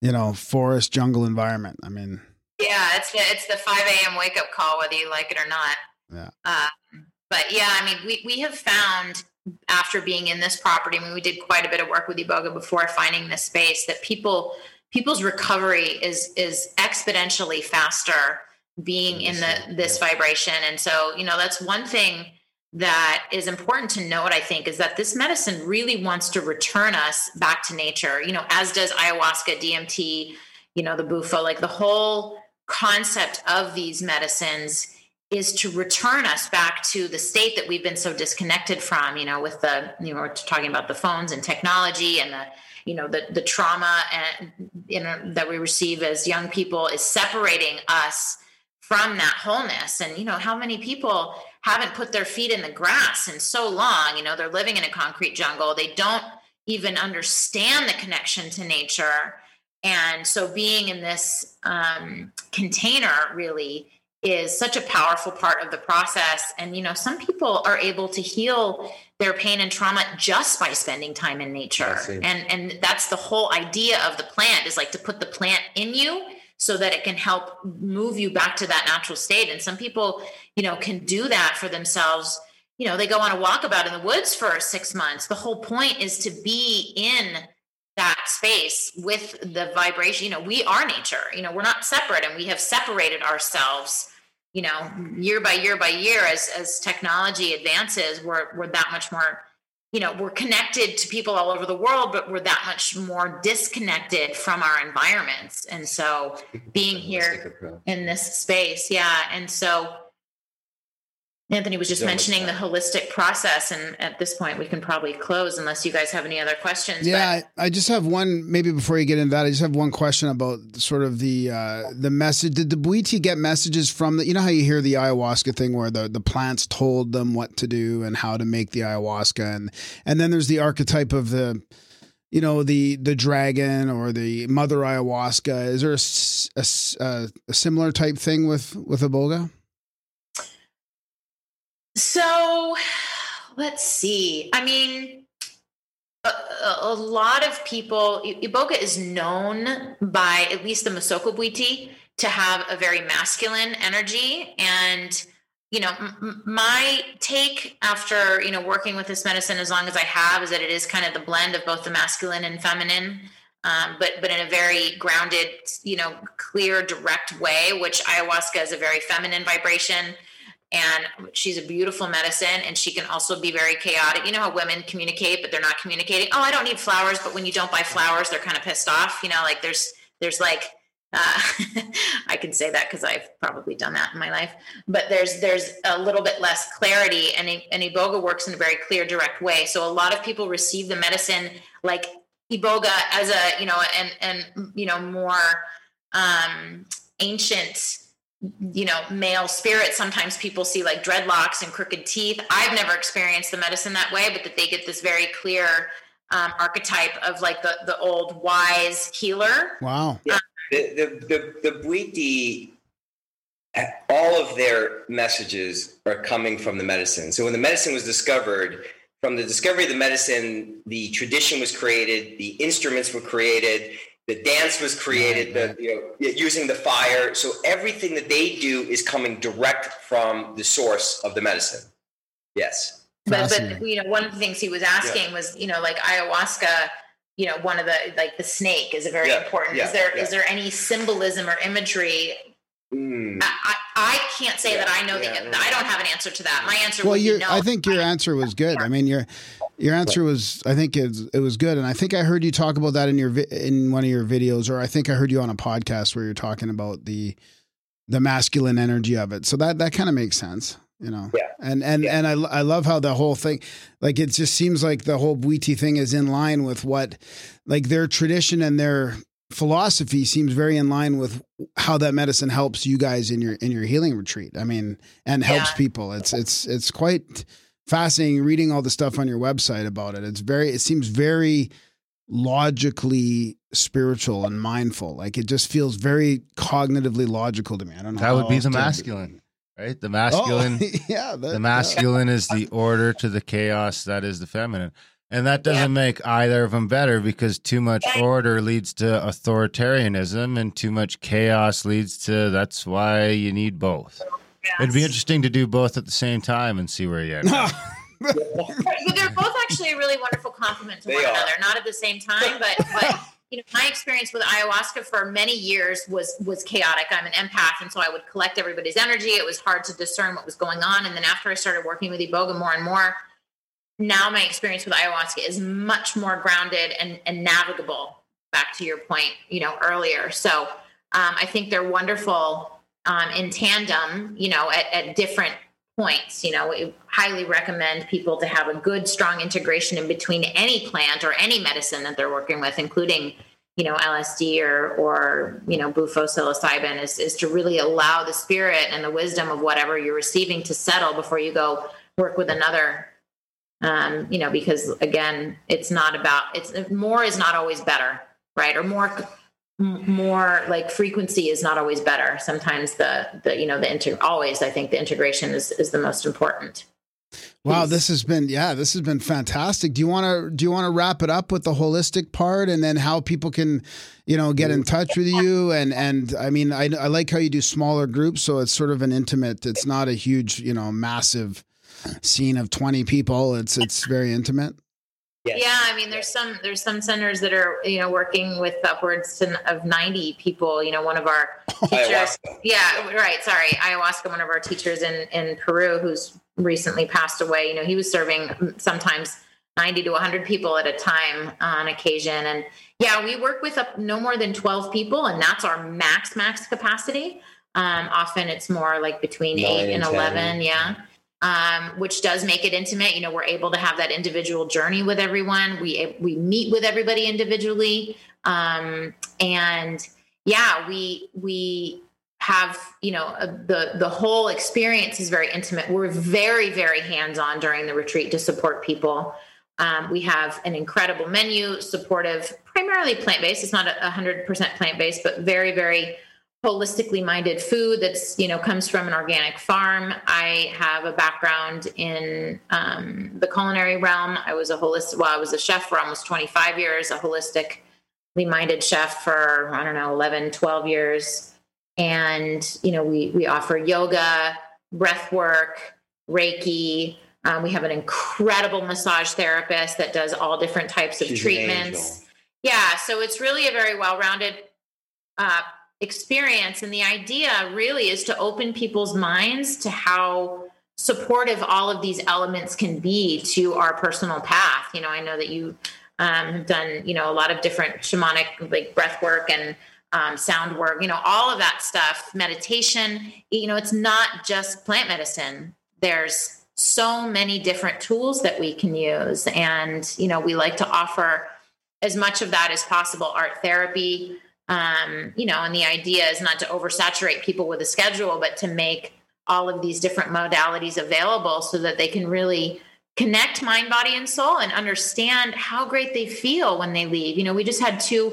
you know, forest jungle environment. I mean, yeah, it's the it's the five a.m. wake up call, whether you like it or not. Yeah. Um, but yeah, I mean, we we have found after being in this property, I mean, we did quite a bit of work with Iboga before finding this space that people people's recovery is is exponentially faster being in the this vibration, and so you know that's one thing that is important to note, I think, is that this medicine really wants to return us back to nature, you know, as does ayahuasca, DMT, you know, the bufo, like the whole concept of these medicines is to return us back to the state that we've been so disconnected from, you know, with the, you know, we're talking about the phones and technology and the, you know, the, the trauma and, you know, that we receive as young people is separating us from that wholeness. And, you know, how many people, haven't put their feet in the grass in so long. You know, they're living in a concrete jungle. They don't even understand the connection to nature. And so being in this um, container really is such a powerful part of the process. And, you know, some people are able to heal their pain and trauma just by spending time in nature. And, and that's the whole idea of the plant is like to put the plant in you so that it can help move you back to that natural state. And some people, you know, can do that for themselves. You know, they go on a walkabout in the woods for six months. The whole point is to be in that space with the vibration. You know, we are nature. You know, we're not separate, and we have separated ourselves. You know, year by year by year, as as technology advances, we're we're that much more you know we're connected to people all over the world but we're that much more disconnected from our environments. And so being here in this space yeah. And so Anthony was just mentioning the holistic process, and at this point, we can probably close unless you guys have any other questions. Yeah, I, I, just have one. Maybe before you get into that, I just have one question about sort of the uh, the message. Did the Bwiti get messages from the? You know how you hear the ayahuasca thing where the the plants told them what to do and how to make the ayahuasca, and and then there's the archetype of the you know the the dragon or the mother ayahuasca is there a, a, a similar type thing with with iboga so let's see. I mean, a, a, lot of people, Iboga is known by at least the Missoko Bwiti to have a very masculine energy. And, you know, m- my take after, you know, working with this medicine as long as I have is that it is kind of the blend of both the masculine and feminine. Um, but but in a very grounded, you know, clear, direct way, which ayahuasca is a very feminine vibration and she's a beautiful medicine and she can also be very chaotic. You know how women communicate but they're not communicating? Oh i don't need flowers but when you don't buy flowers they're kind of pissed off you know like there's there's like uh, i can say that because i've probably done that in my life but there's there's a little bit less clarity and, and iboga works in a very clear direct way. So a lot of people receive the medicine like iboga as a you know and and you know more um ancient you know, male spirit. Sometimes people see like dreadlocks and crooked teeth. I've never experienced the medicine that way, but that they get this very clear um, archetype of like the the old wise healer. Wow. Yeah. the the the, the Bwiti, all of their messages are coming from the medicine. So when the medicine was discovered, from the discovery of the medicine, the tradition was created, the instruments were created, the dance was created the you know using the fire so everything that they do is coming direct from the source of the medicine yes but but you know one of the things he was asking yeah. was you know like ayahuasca you know one of the like the snake is a very yeah. important yeah. is there is there any symbolism or imagery mm. I, I, can't say that I know the I don't have an answer to that. My answer well, your, no. I think your answer was good. I mean, your your answer was, I think it, it was good, and I think I heard you talk about that in your in one of your videos, or I think I heard you on a podcast where you're talking about the the masculine energy of it. So that that kind of makes sense, you know. Yeah. And and yeah. and I I love how the whole thing, like it just seems like the whole Bwiti thing is in line with what, like their tradition and their philosophy seems very in line with how that medicine helps you guys in your in your healing retreat. I mean, and helps yeah. people. It's it's it's quite fascinating reading all the stuff on your website about it. It's very, it seems very logically spiritual and mindful. Like it just feels very cognitively logical to me. I don't know. That would be the masculine, right? The masculine. Oh, yeah. That, the masculine yeah. is the order to the chaos. That is the feminine. And that doesn't Yeah. make either of them better because too much Right. order leads to authoritarianism and too much chaos leads to that's why you need both. It'd be interesting to do both at the same time and see where you end up. But they're both actually a really wonderful compliment to They one are. another. Not at the same time, but but you know, my experience with ayahuasca for many years was was chaotic. I'm an empath, and so I would collect everybody's energy. It was hard to discern what was going on. And then after I started working with Iboga more and more, now my experience with ayahuasca is much more grounded and, and navigable. Back to your point, you know, earlier. So um, I think they're wonderful um, in tandem. You know, at, at different points. You know, we highly recommend people to have a good, strong integration in between any plant or any medicine that they're working with, including, you know, LSD or or you know, bufo is is to really allow the spirit and the wisdom of whatever you're receiving to settle before you go work with another. Um, you know, because again, it's not about it's more is not always better, right? Or more more like frequency is not always better. Sometimes the the you know the inter always I think the integration is is the most important. Wow, this has been yeah, this has been fantastic. Do you want to do you want to wrap it up with the holistic part and then how people can, you know, get in touch with you and and I mean I I like how you do smaller groups so it's sort of an intimate. It's not a huge, you know, massive scene of 20 people. It's it's very intimate. Yes. Yeah, I mean, there's some there's some centers that are you know working with upwards to, of 90 people. You know, one of our teachers, yeah, right. Sorry, ayahuasca. One of our teachers in in Peru, who's recently passed away. You know, he was serving sometimes 90 to 100 people at a time on occasion, and yeah, we work with up no more than 12 people, and that's our max max capacity. Um, often it's more like between Nine eight and and 10. 11. Yeah um, which does make it intimate. You know, we're able to have that individual journey with everyone. We we meet with everybody individually, um, and yeah, we we have you know uh, the the whole experience is very intimate. We're very very hands on during the retreat to support people. Um, we have an incredible menu, supportive, primarily plant based. It's not a hundred percent plant based, but very very holistically minded food that's you know comes from an organic farm. I have a background in um, the culinary realm. I was a holistic well i was a chef for almost 25 years a holistically minded chef for i don't know 11 12 years. And you know we we offer yoga breath work reiki. Um, we have an incredible massage therapist that does all different types of She's treatments. yeah so it's really a very well-rounded uh, experience. And the idea really is to open people's minds to how supportive all of these elements can be to our personal path. You know i know that you um, have done you know a lot of different shamanic like breath work and um, sound work you know all of that stuff meditation. You know it's not just plant medicine. There's so many different tools that we can use. And you know we like to offer as much of that as possible. Art therapy um, you know, and the idea is not to oversaturate people with a schedule, but to make all of these different modalities available so that they can really connect mind, body, and soul and understand how great they feel when they leave. You know, we just had two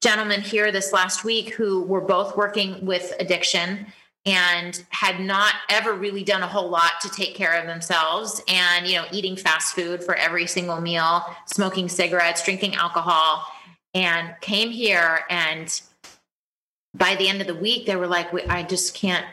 gentlemen here this last week who were both working with addiction and had not ever really done a whole lot to take care of themselves and you know eating fast food for every single meal smoking cigarettes drinking alcohol and came here and by the end of the week they were like i just can't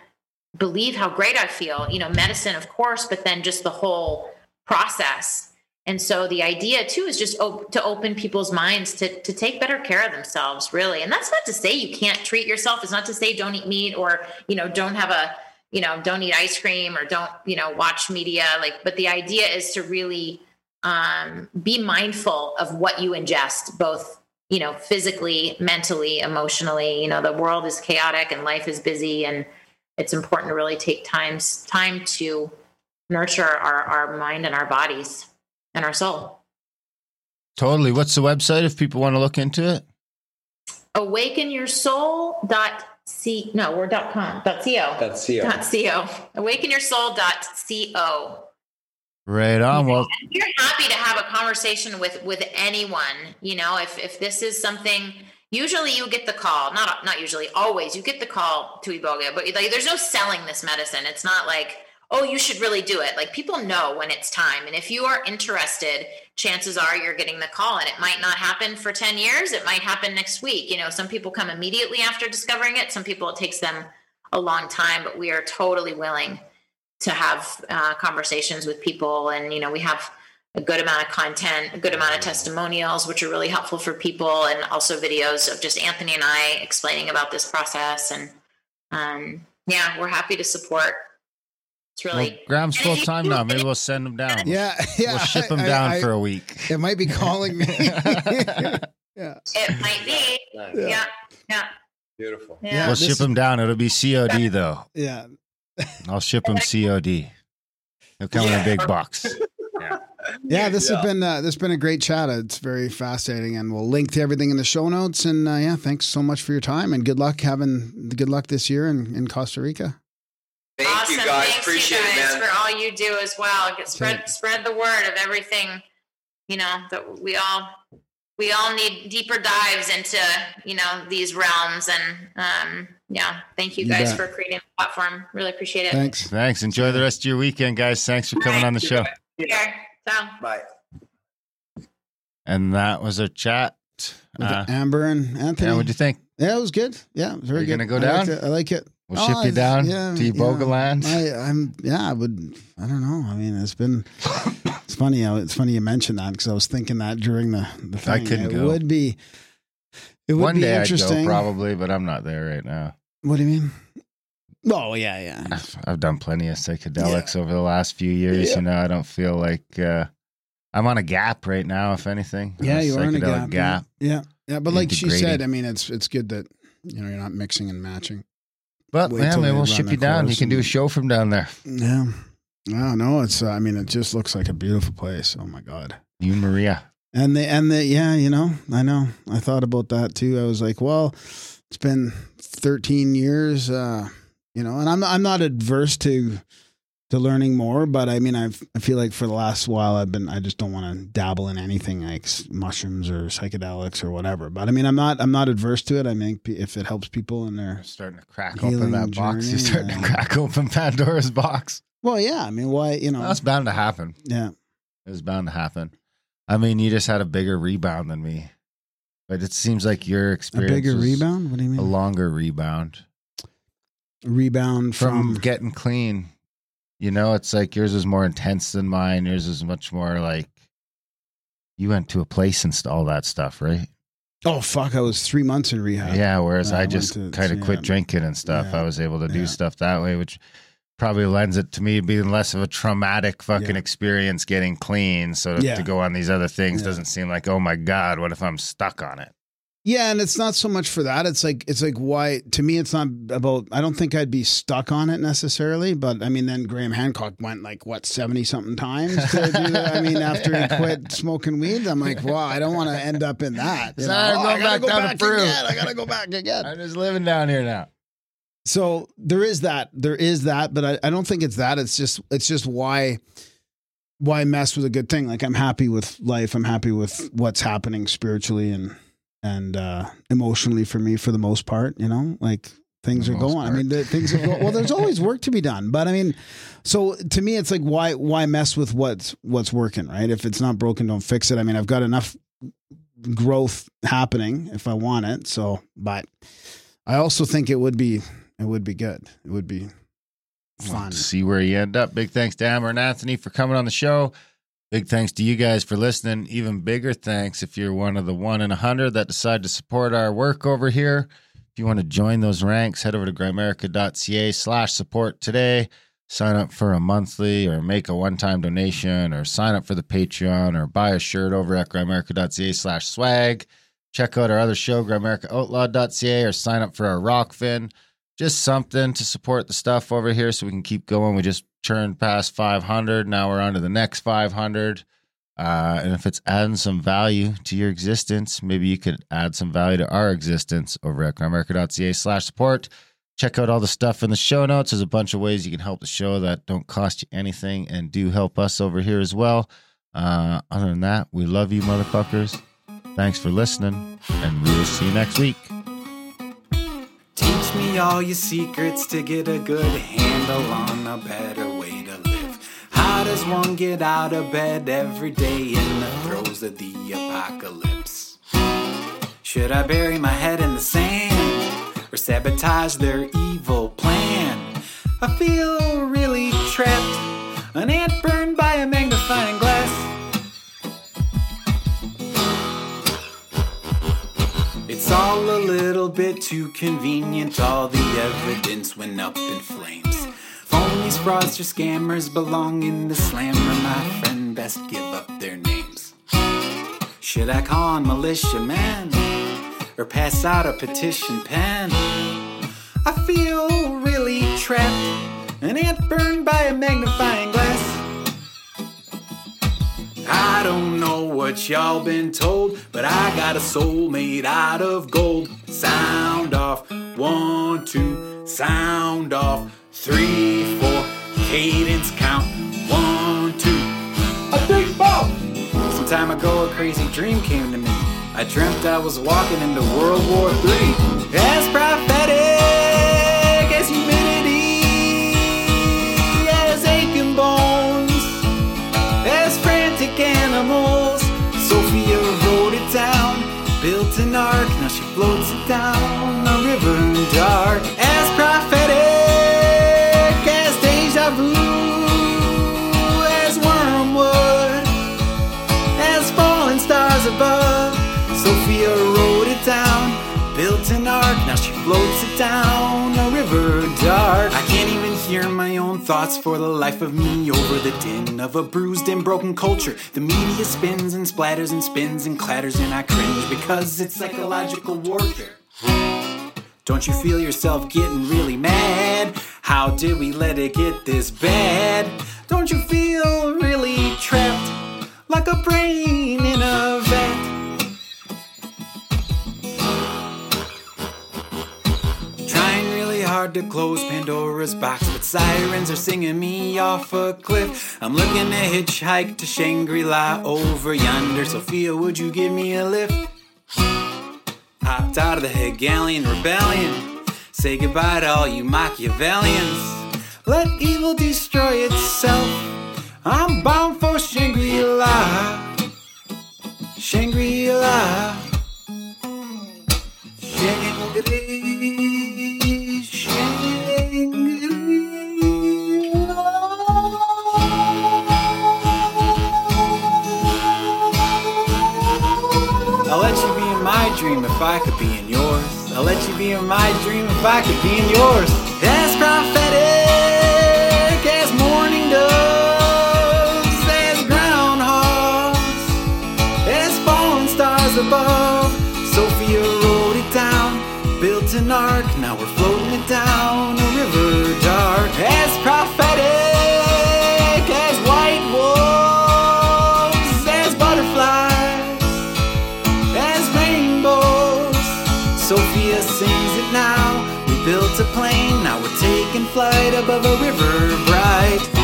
believe how great i feel you know medicine of course but then just the whole process. And so the idea too is just op- to open people's minds to, to take better care of themselves really. And that's not to say you can't treat yourself. It's not to say don't eat meat or you know don't have a you know don't eat ice cream or don't you know watch media like but the idea is to really um, be mindful of what you ingest both you know physically mentally emotionally you know the world is chaotic and life is busy and it's important to really take times time to nurture our, our mind and our bodies and our soul Totally. What's the website if people want to look into it? awaken your soul dot c no we're dot com dot co dot CO. dot co awaken your soul dot co Right on. Well, you're happy to have a conversation with with anyone you know if if this is something usually you get the call not not usually always you get the call to iboga but like there's no selling this medicine it's not like oh, you should really do it. Like people know when it's time. And if you are interested, chances are you're getting the call. And it might not happen for 10 years, it might happen next week. You know, some people come immediately after discovering it, some people it takes them a long time, but we are totally willing to have uh, conversations with people. And, you know, we have a good amount of content, a good amount of testimonials, which are really helpful for people, and also videos of just Anthony and I explaining about this process. And um, yeah, we're happy to support. It's really Well, Graham's full time now. Maybe we'll send him down. Yeah, yeah. We'll ship him I- down I- for a week. It might be calling me. yeah. It might be. Nice. Yeah. Yeah. Beautiful. Yeah. Yeah. We'll this ship him down. It'll be COD though. Yeah. I'll ship them COD. They'll come in a big box. Yeah, this Yeah. has been uh, this has been a great chat. It's very fascinating, and we'll link to everything in the show notes. And uh, yeah, thanks so much for your time, and good luck having good luck this year in, in Costa Rica. Thank awesome. you guys. Thanks Appreciate you guys it, man. for all you do as well. Get, spread Okay. spread the word of everything. You know that we all we all need deeper dives into you know these realms and um yeah. Thank you You guys bet. for creating the platform. Really appreciate it. Thanks. Thanks. Enjoy the rest of your weekend, guys. Thanks for coming on the show. Yeah. So. Bye. And that was our chat. With Uh, Amber and Anthony. yeah, what'd you think? Yeah, it was good. Yeah, it was very Are you good. gonna go I down? liked it. I like it. We'll Oh, ship you it's- down yeah, to yeah. Iboga land. I, I'm yeah. I would. I don't know. I mean, it's been. It's funny. It's funny you mentioned that because I was thinking that during the the thing. I couldn't it go. would be. It would One be day I'd interesting. go probably, but I'm not there right now. What do you mean? Oh yeah, yeah. I've, I've done plenty of psychedelics over the last few years. You know, I don't feel like uh, I'm on a gap right now. If anything, I'm Yeah, you are in a psychedelic gap. Yeah, yeah. But like she said, I mean, it's it's good that you know you're not mixing and matching. But Wait yeah, till they we'll run ship you down. You course can do a and- show from down there. Yeah. No, no. It's. Uh, I mean, it just looks like a beautiful place. Oh my god. You Maria. And the and the yeah, you know, I know. I thought about that too. I was like, well, it's been 13 years, uh, you know, and I'm I'm not adverse to to learning more, but I mean, I've I feel like for the last while I've been I just don't want to dabble in anything like mushrooms or psychedelics or whatever. But I mean, I'm not I'm not adverse to it. I mean, if it helps people and they're Starting to crack open that box. You're starting yeah. to crack open Pandora's box. well, yeah. I mean, why you know? That's bound to happen. yeah, it's bound to happen. I mean, you just had a bigger rebound than me, but it seems like your experience a bigger rebound. What do you mean? a longer rebound rebound from, from, getting clean. You know, it's like yours is more intense than mine. Yours is much more like you went to a place and all that stuff, right? oh fuck! I was three months in rehab. Yeah. Whereas Yeah, I I just kind of yeah. quit drinking and stuff. Yeah. I was able to do Yeah. stuff that way, which probably lends it to me being less of a traumatic fucking Yeah. experience getting clean. So to, Yeah. to go on these other things Yeah. doesn't seem like, oh my God, what if I'm stuck on it? Yeah, and it's not so much for that. It's like it's like why to me it's not about I don't think I'd be stuck on it necessarily, but I mean then Graham Hancock went like what 70 something times to do that. I mean after he quit smoking weed, I'm like, wow, I don't want to end up in that. So know? I'm Oh, going I gotta back go down to back Peru. again. I got to go back again. I'm just living down here now. So there is that. There is that, but I, I don't think it's that. It's just it's just why why mess with a good thing. Like I'm happy with life. I'm happy with what's happening spiritually and and uh emotionally for me for the most part, you know? Like things The are going. I mean, the things are going. Well, there's always work to be done, but I mean, so to me, it's like why why mess with what's what's working, right? If it's not broken, don't fix it. I mean, I've got enough growth happening if I want it. So, but I also think it would be it would be good. It would be fun. To see where you end up. Big thanks to Amber and Anthony for coming on the show. Big thanks to you guys for listening. Even bigger thanks if you're one of the one in a hundred that decide to support our work over here. If you want to join those ranks, head over to grimerica.ca slash support today. Sign up for a monthly or make a one-time donation or sign up for the Patreon or buy a shirt over at grimerica.ca slash swag. Check out our other show, grimericaoutlaw.ca or sign up for our Rokfin just something to support the stuff over here so we can keep going. We just churned past 500. Now we're on to the next 500. Uh, and if it's adding some value to your existence, maybe you could add some value to our existence over at grimerica.ca slash support. Check out all the stuff in the show notes. There's a bunch of ways you can help the show that don't cost you anything and do help us over here as well. Uh, other than that, we love you, motherfuckers. Thanks for listening, and we will see you next week. Teach me all your secrets to get a good handle on a better way to live. How does one get out of bed every day in the throes of the apocalypse? Should I bury my head in the sand or sabotage their evil plan? I feel really trapped, an ant burned by a magnifying glass. It's all a little bit too convenient, all the evidence went up in flames. Phonies, fraudsters, scammers belong in the slammer. My friend, best give up their names. Should I call on militiamen or pass out a petition pen? I feel really trapped, an ant burned by a magnifying glass. I don't know what y'all been told, but I got a soul made out of gold. Sound off, one, two, sound off, three, four, cadence count, one, two, a three, four. Some time ago, a crazy dream came to me. I dreamt I was walking into World War III. As prophetic animals. Sophia wrote it down, built an ark, now she floats it down a river dark. As prophetic as deja vu, as wormwood, as falling stars above. Sophia wrote it down, built an ark, now she floats it down a river dark. I can't hear my own thoughts for the life of me over the din of a bruised and broken culture. The media spins and splatters and spins and clatters, and I cringe because it's psychological warfare. Don't you feel yourself getting really mad? How did we let it get this bad? Don't you feel really trapped like a brain in a vat? Hard to close Pandora's box, but sirens are singing me off a cliff. I'm looking to hitchhike to Shangri La over yonder. Sophia, would you give me a lift? Hopped out of the Hegelian rebellion. Say goodbye to all you Machiavellians. Let evil destroy itself. I'm bound for Shangri La. Shangri La. Shangri, if I could be in yours. I'll let you be in my dream if I could be in yours. As prophetic as morning doves, as groundhogs, as fallen stars above. Sophia wrote it down, built an ark, now we're floating it down a river dark. As prophetic flight above a river bright.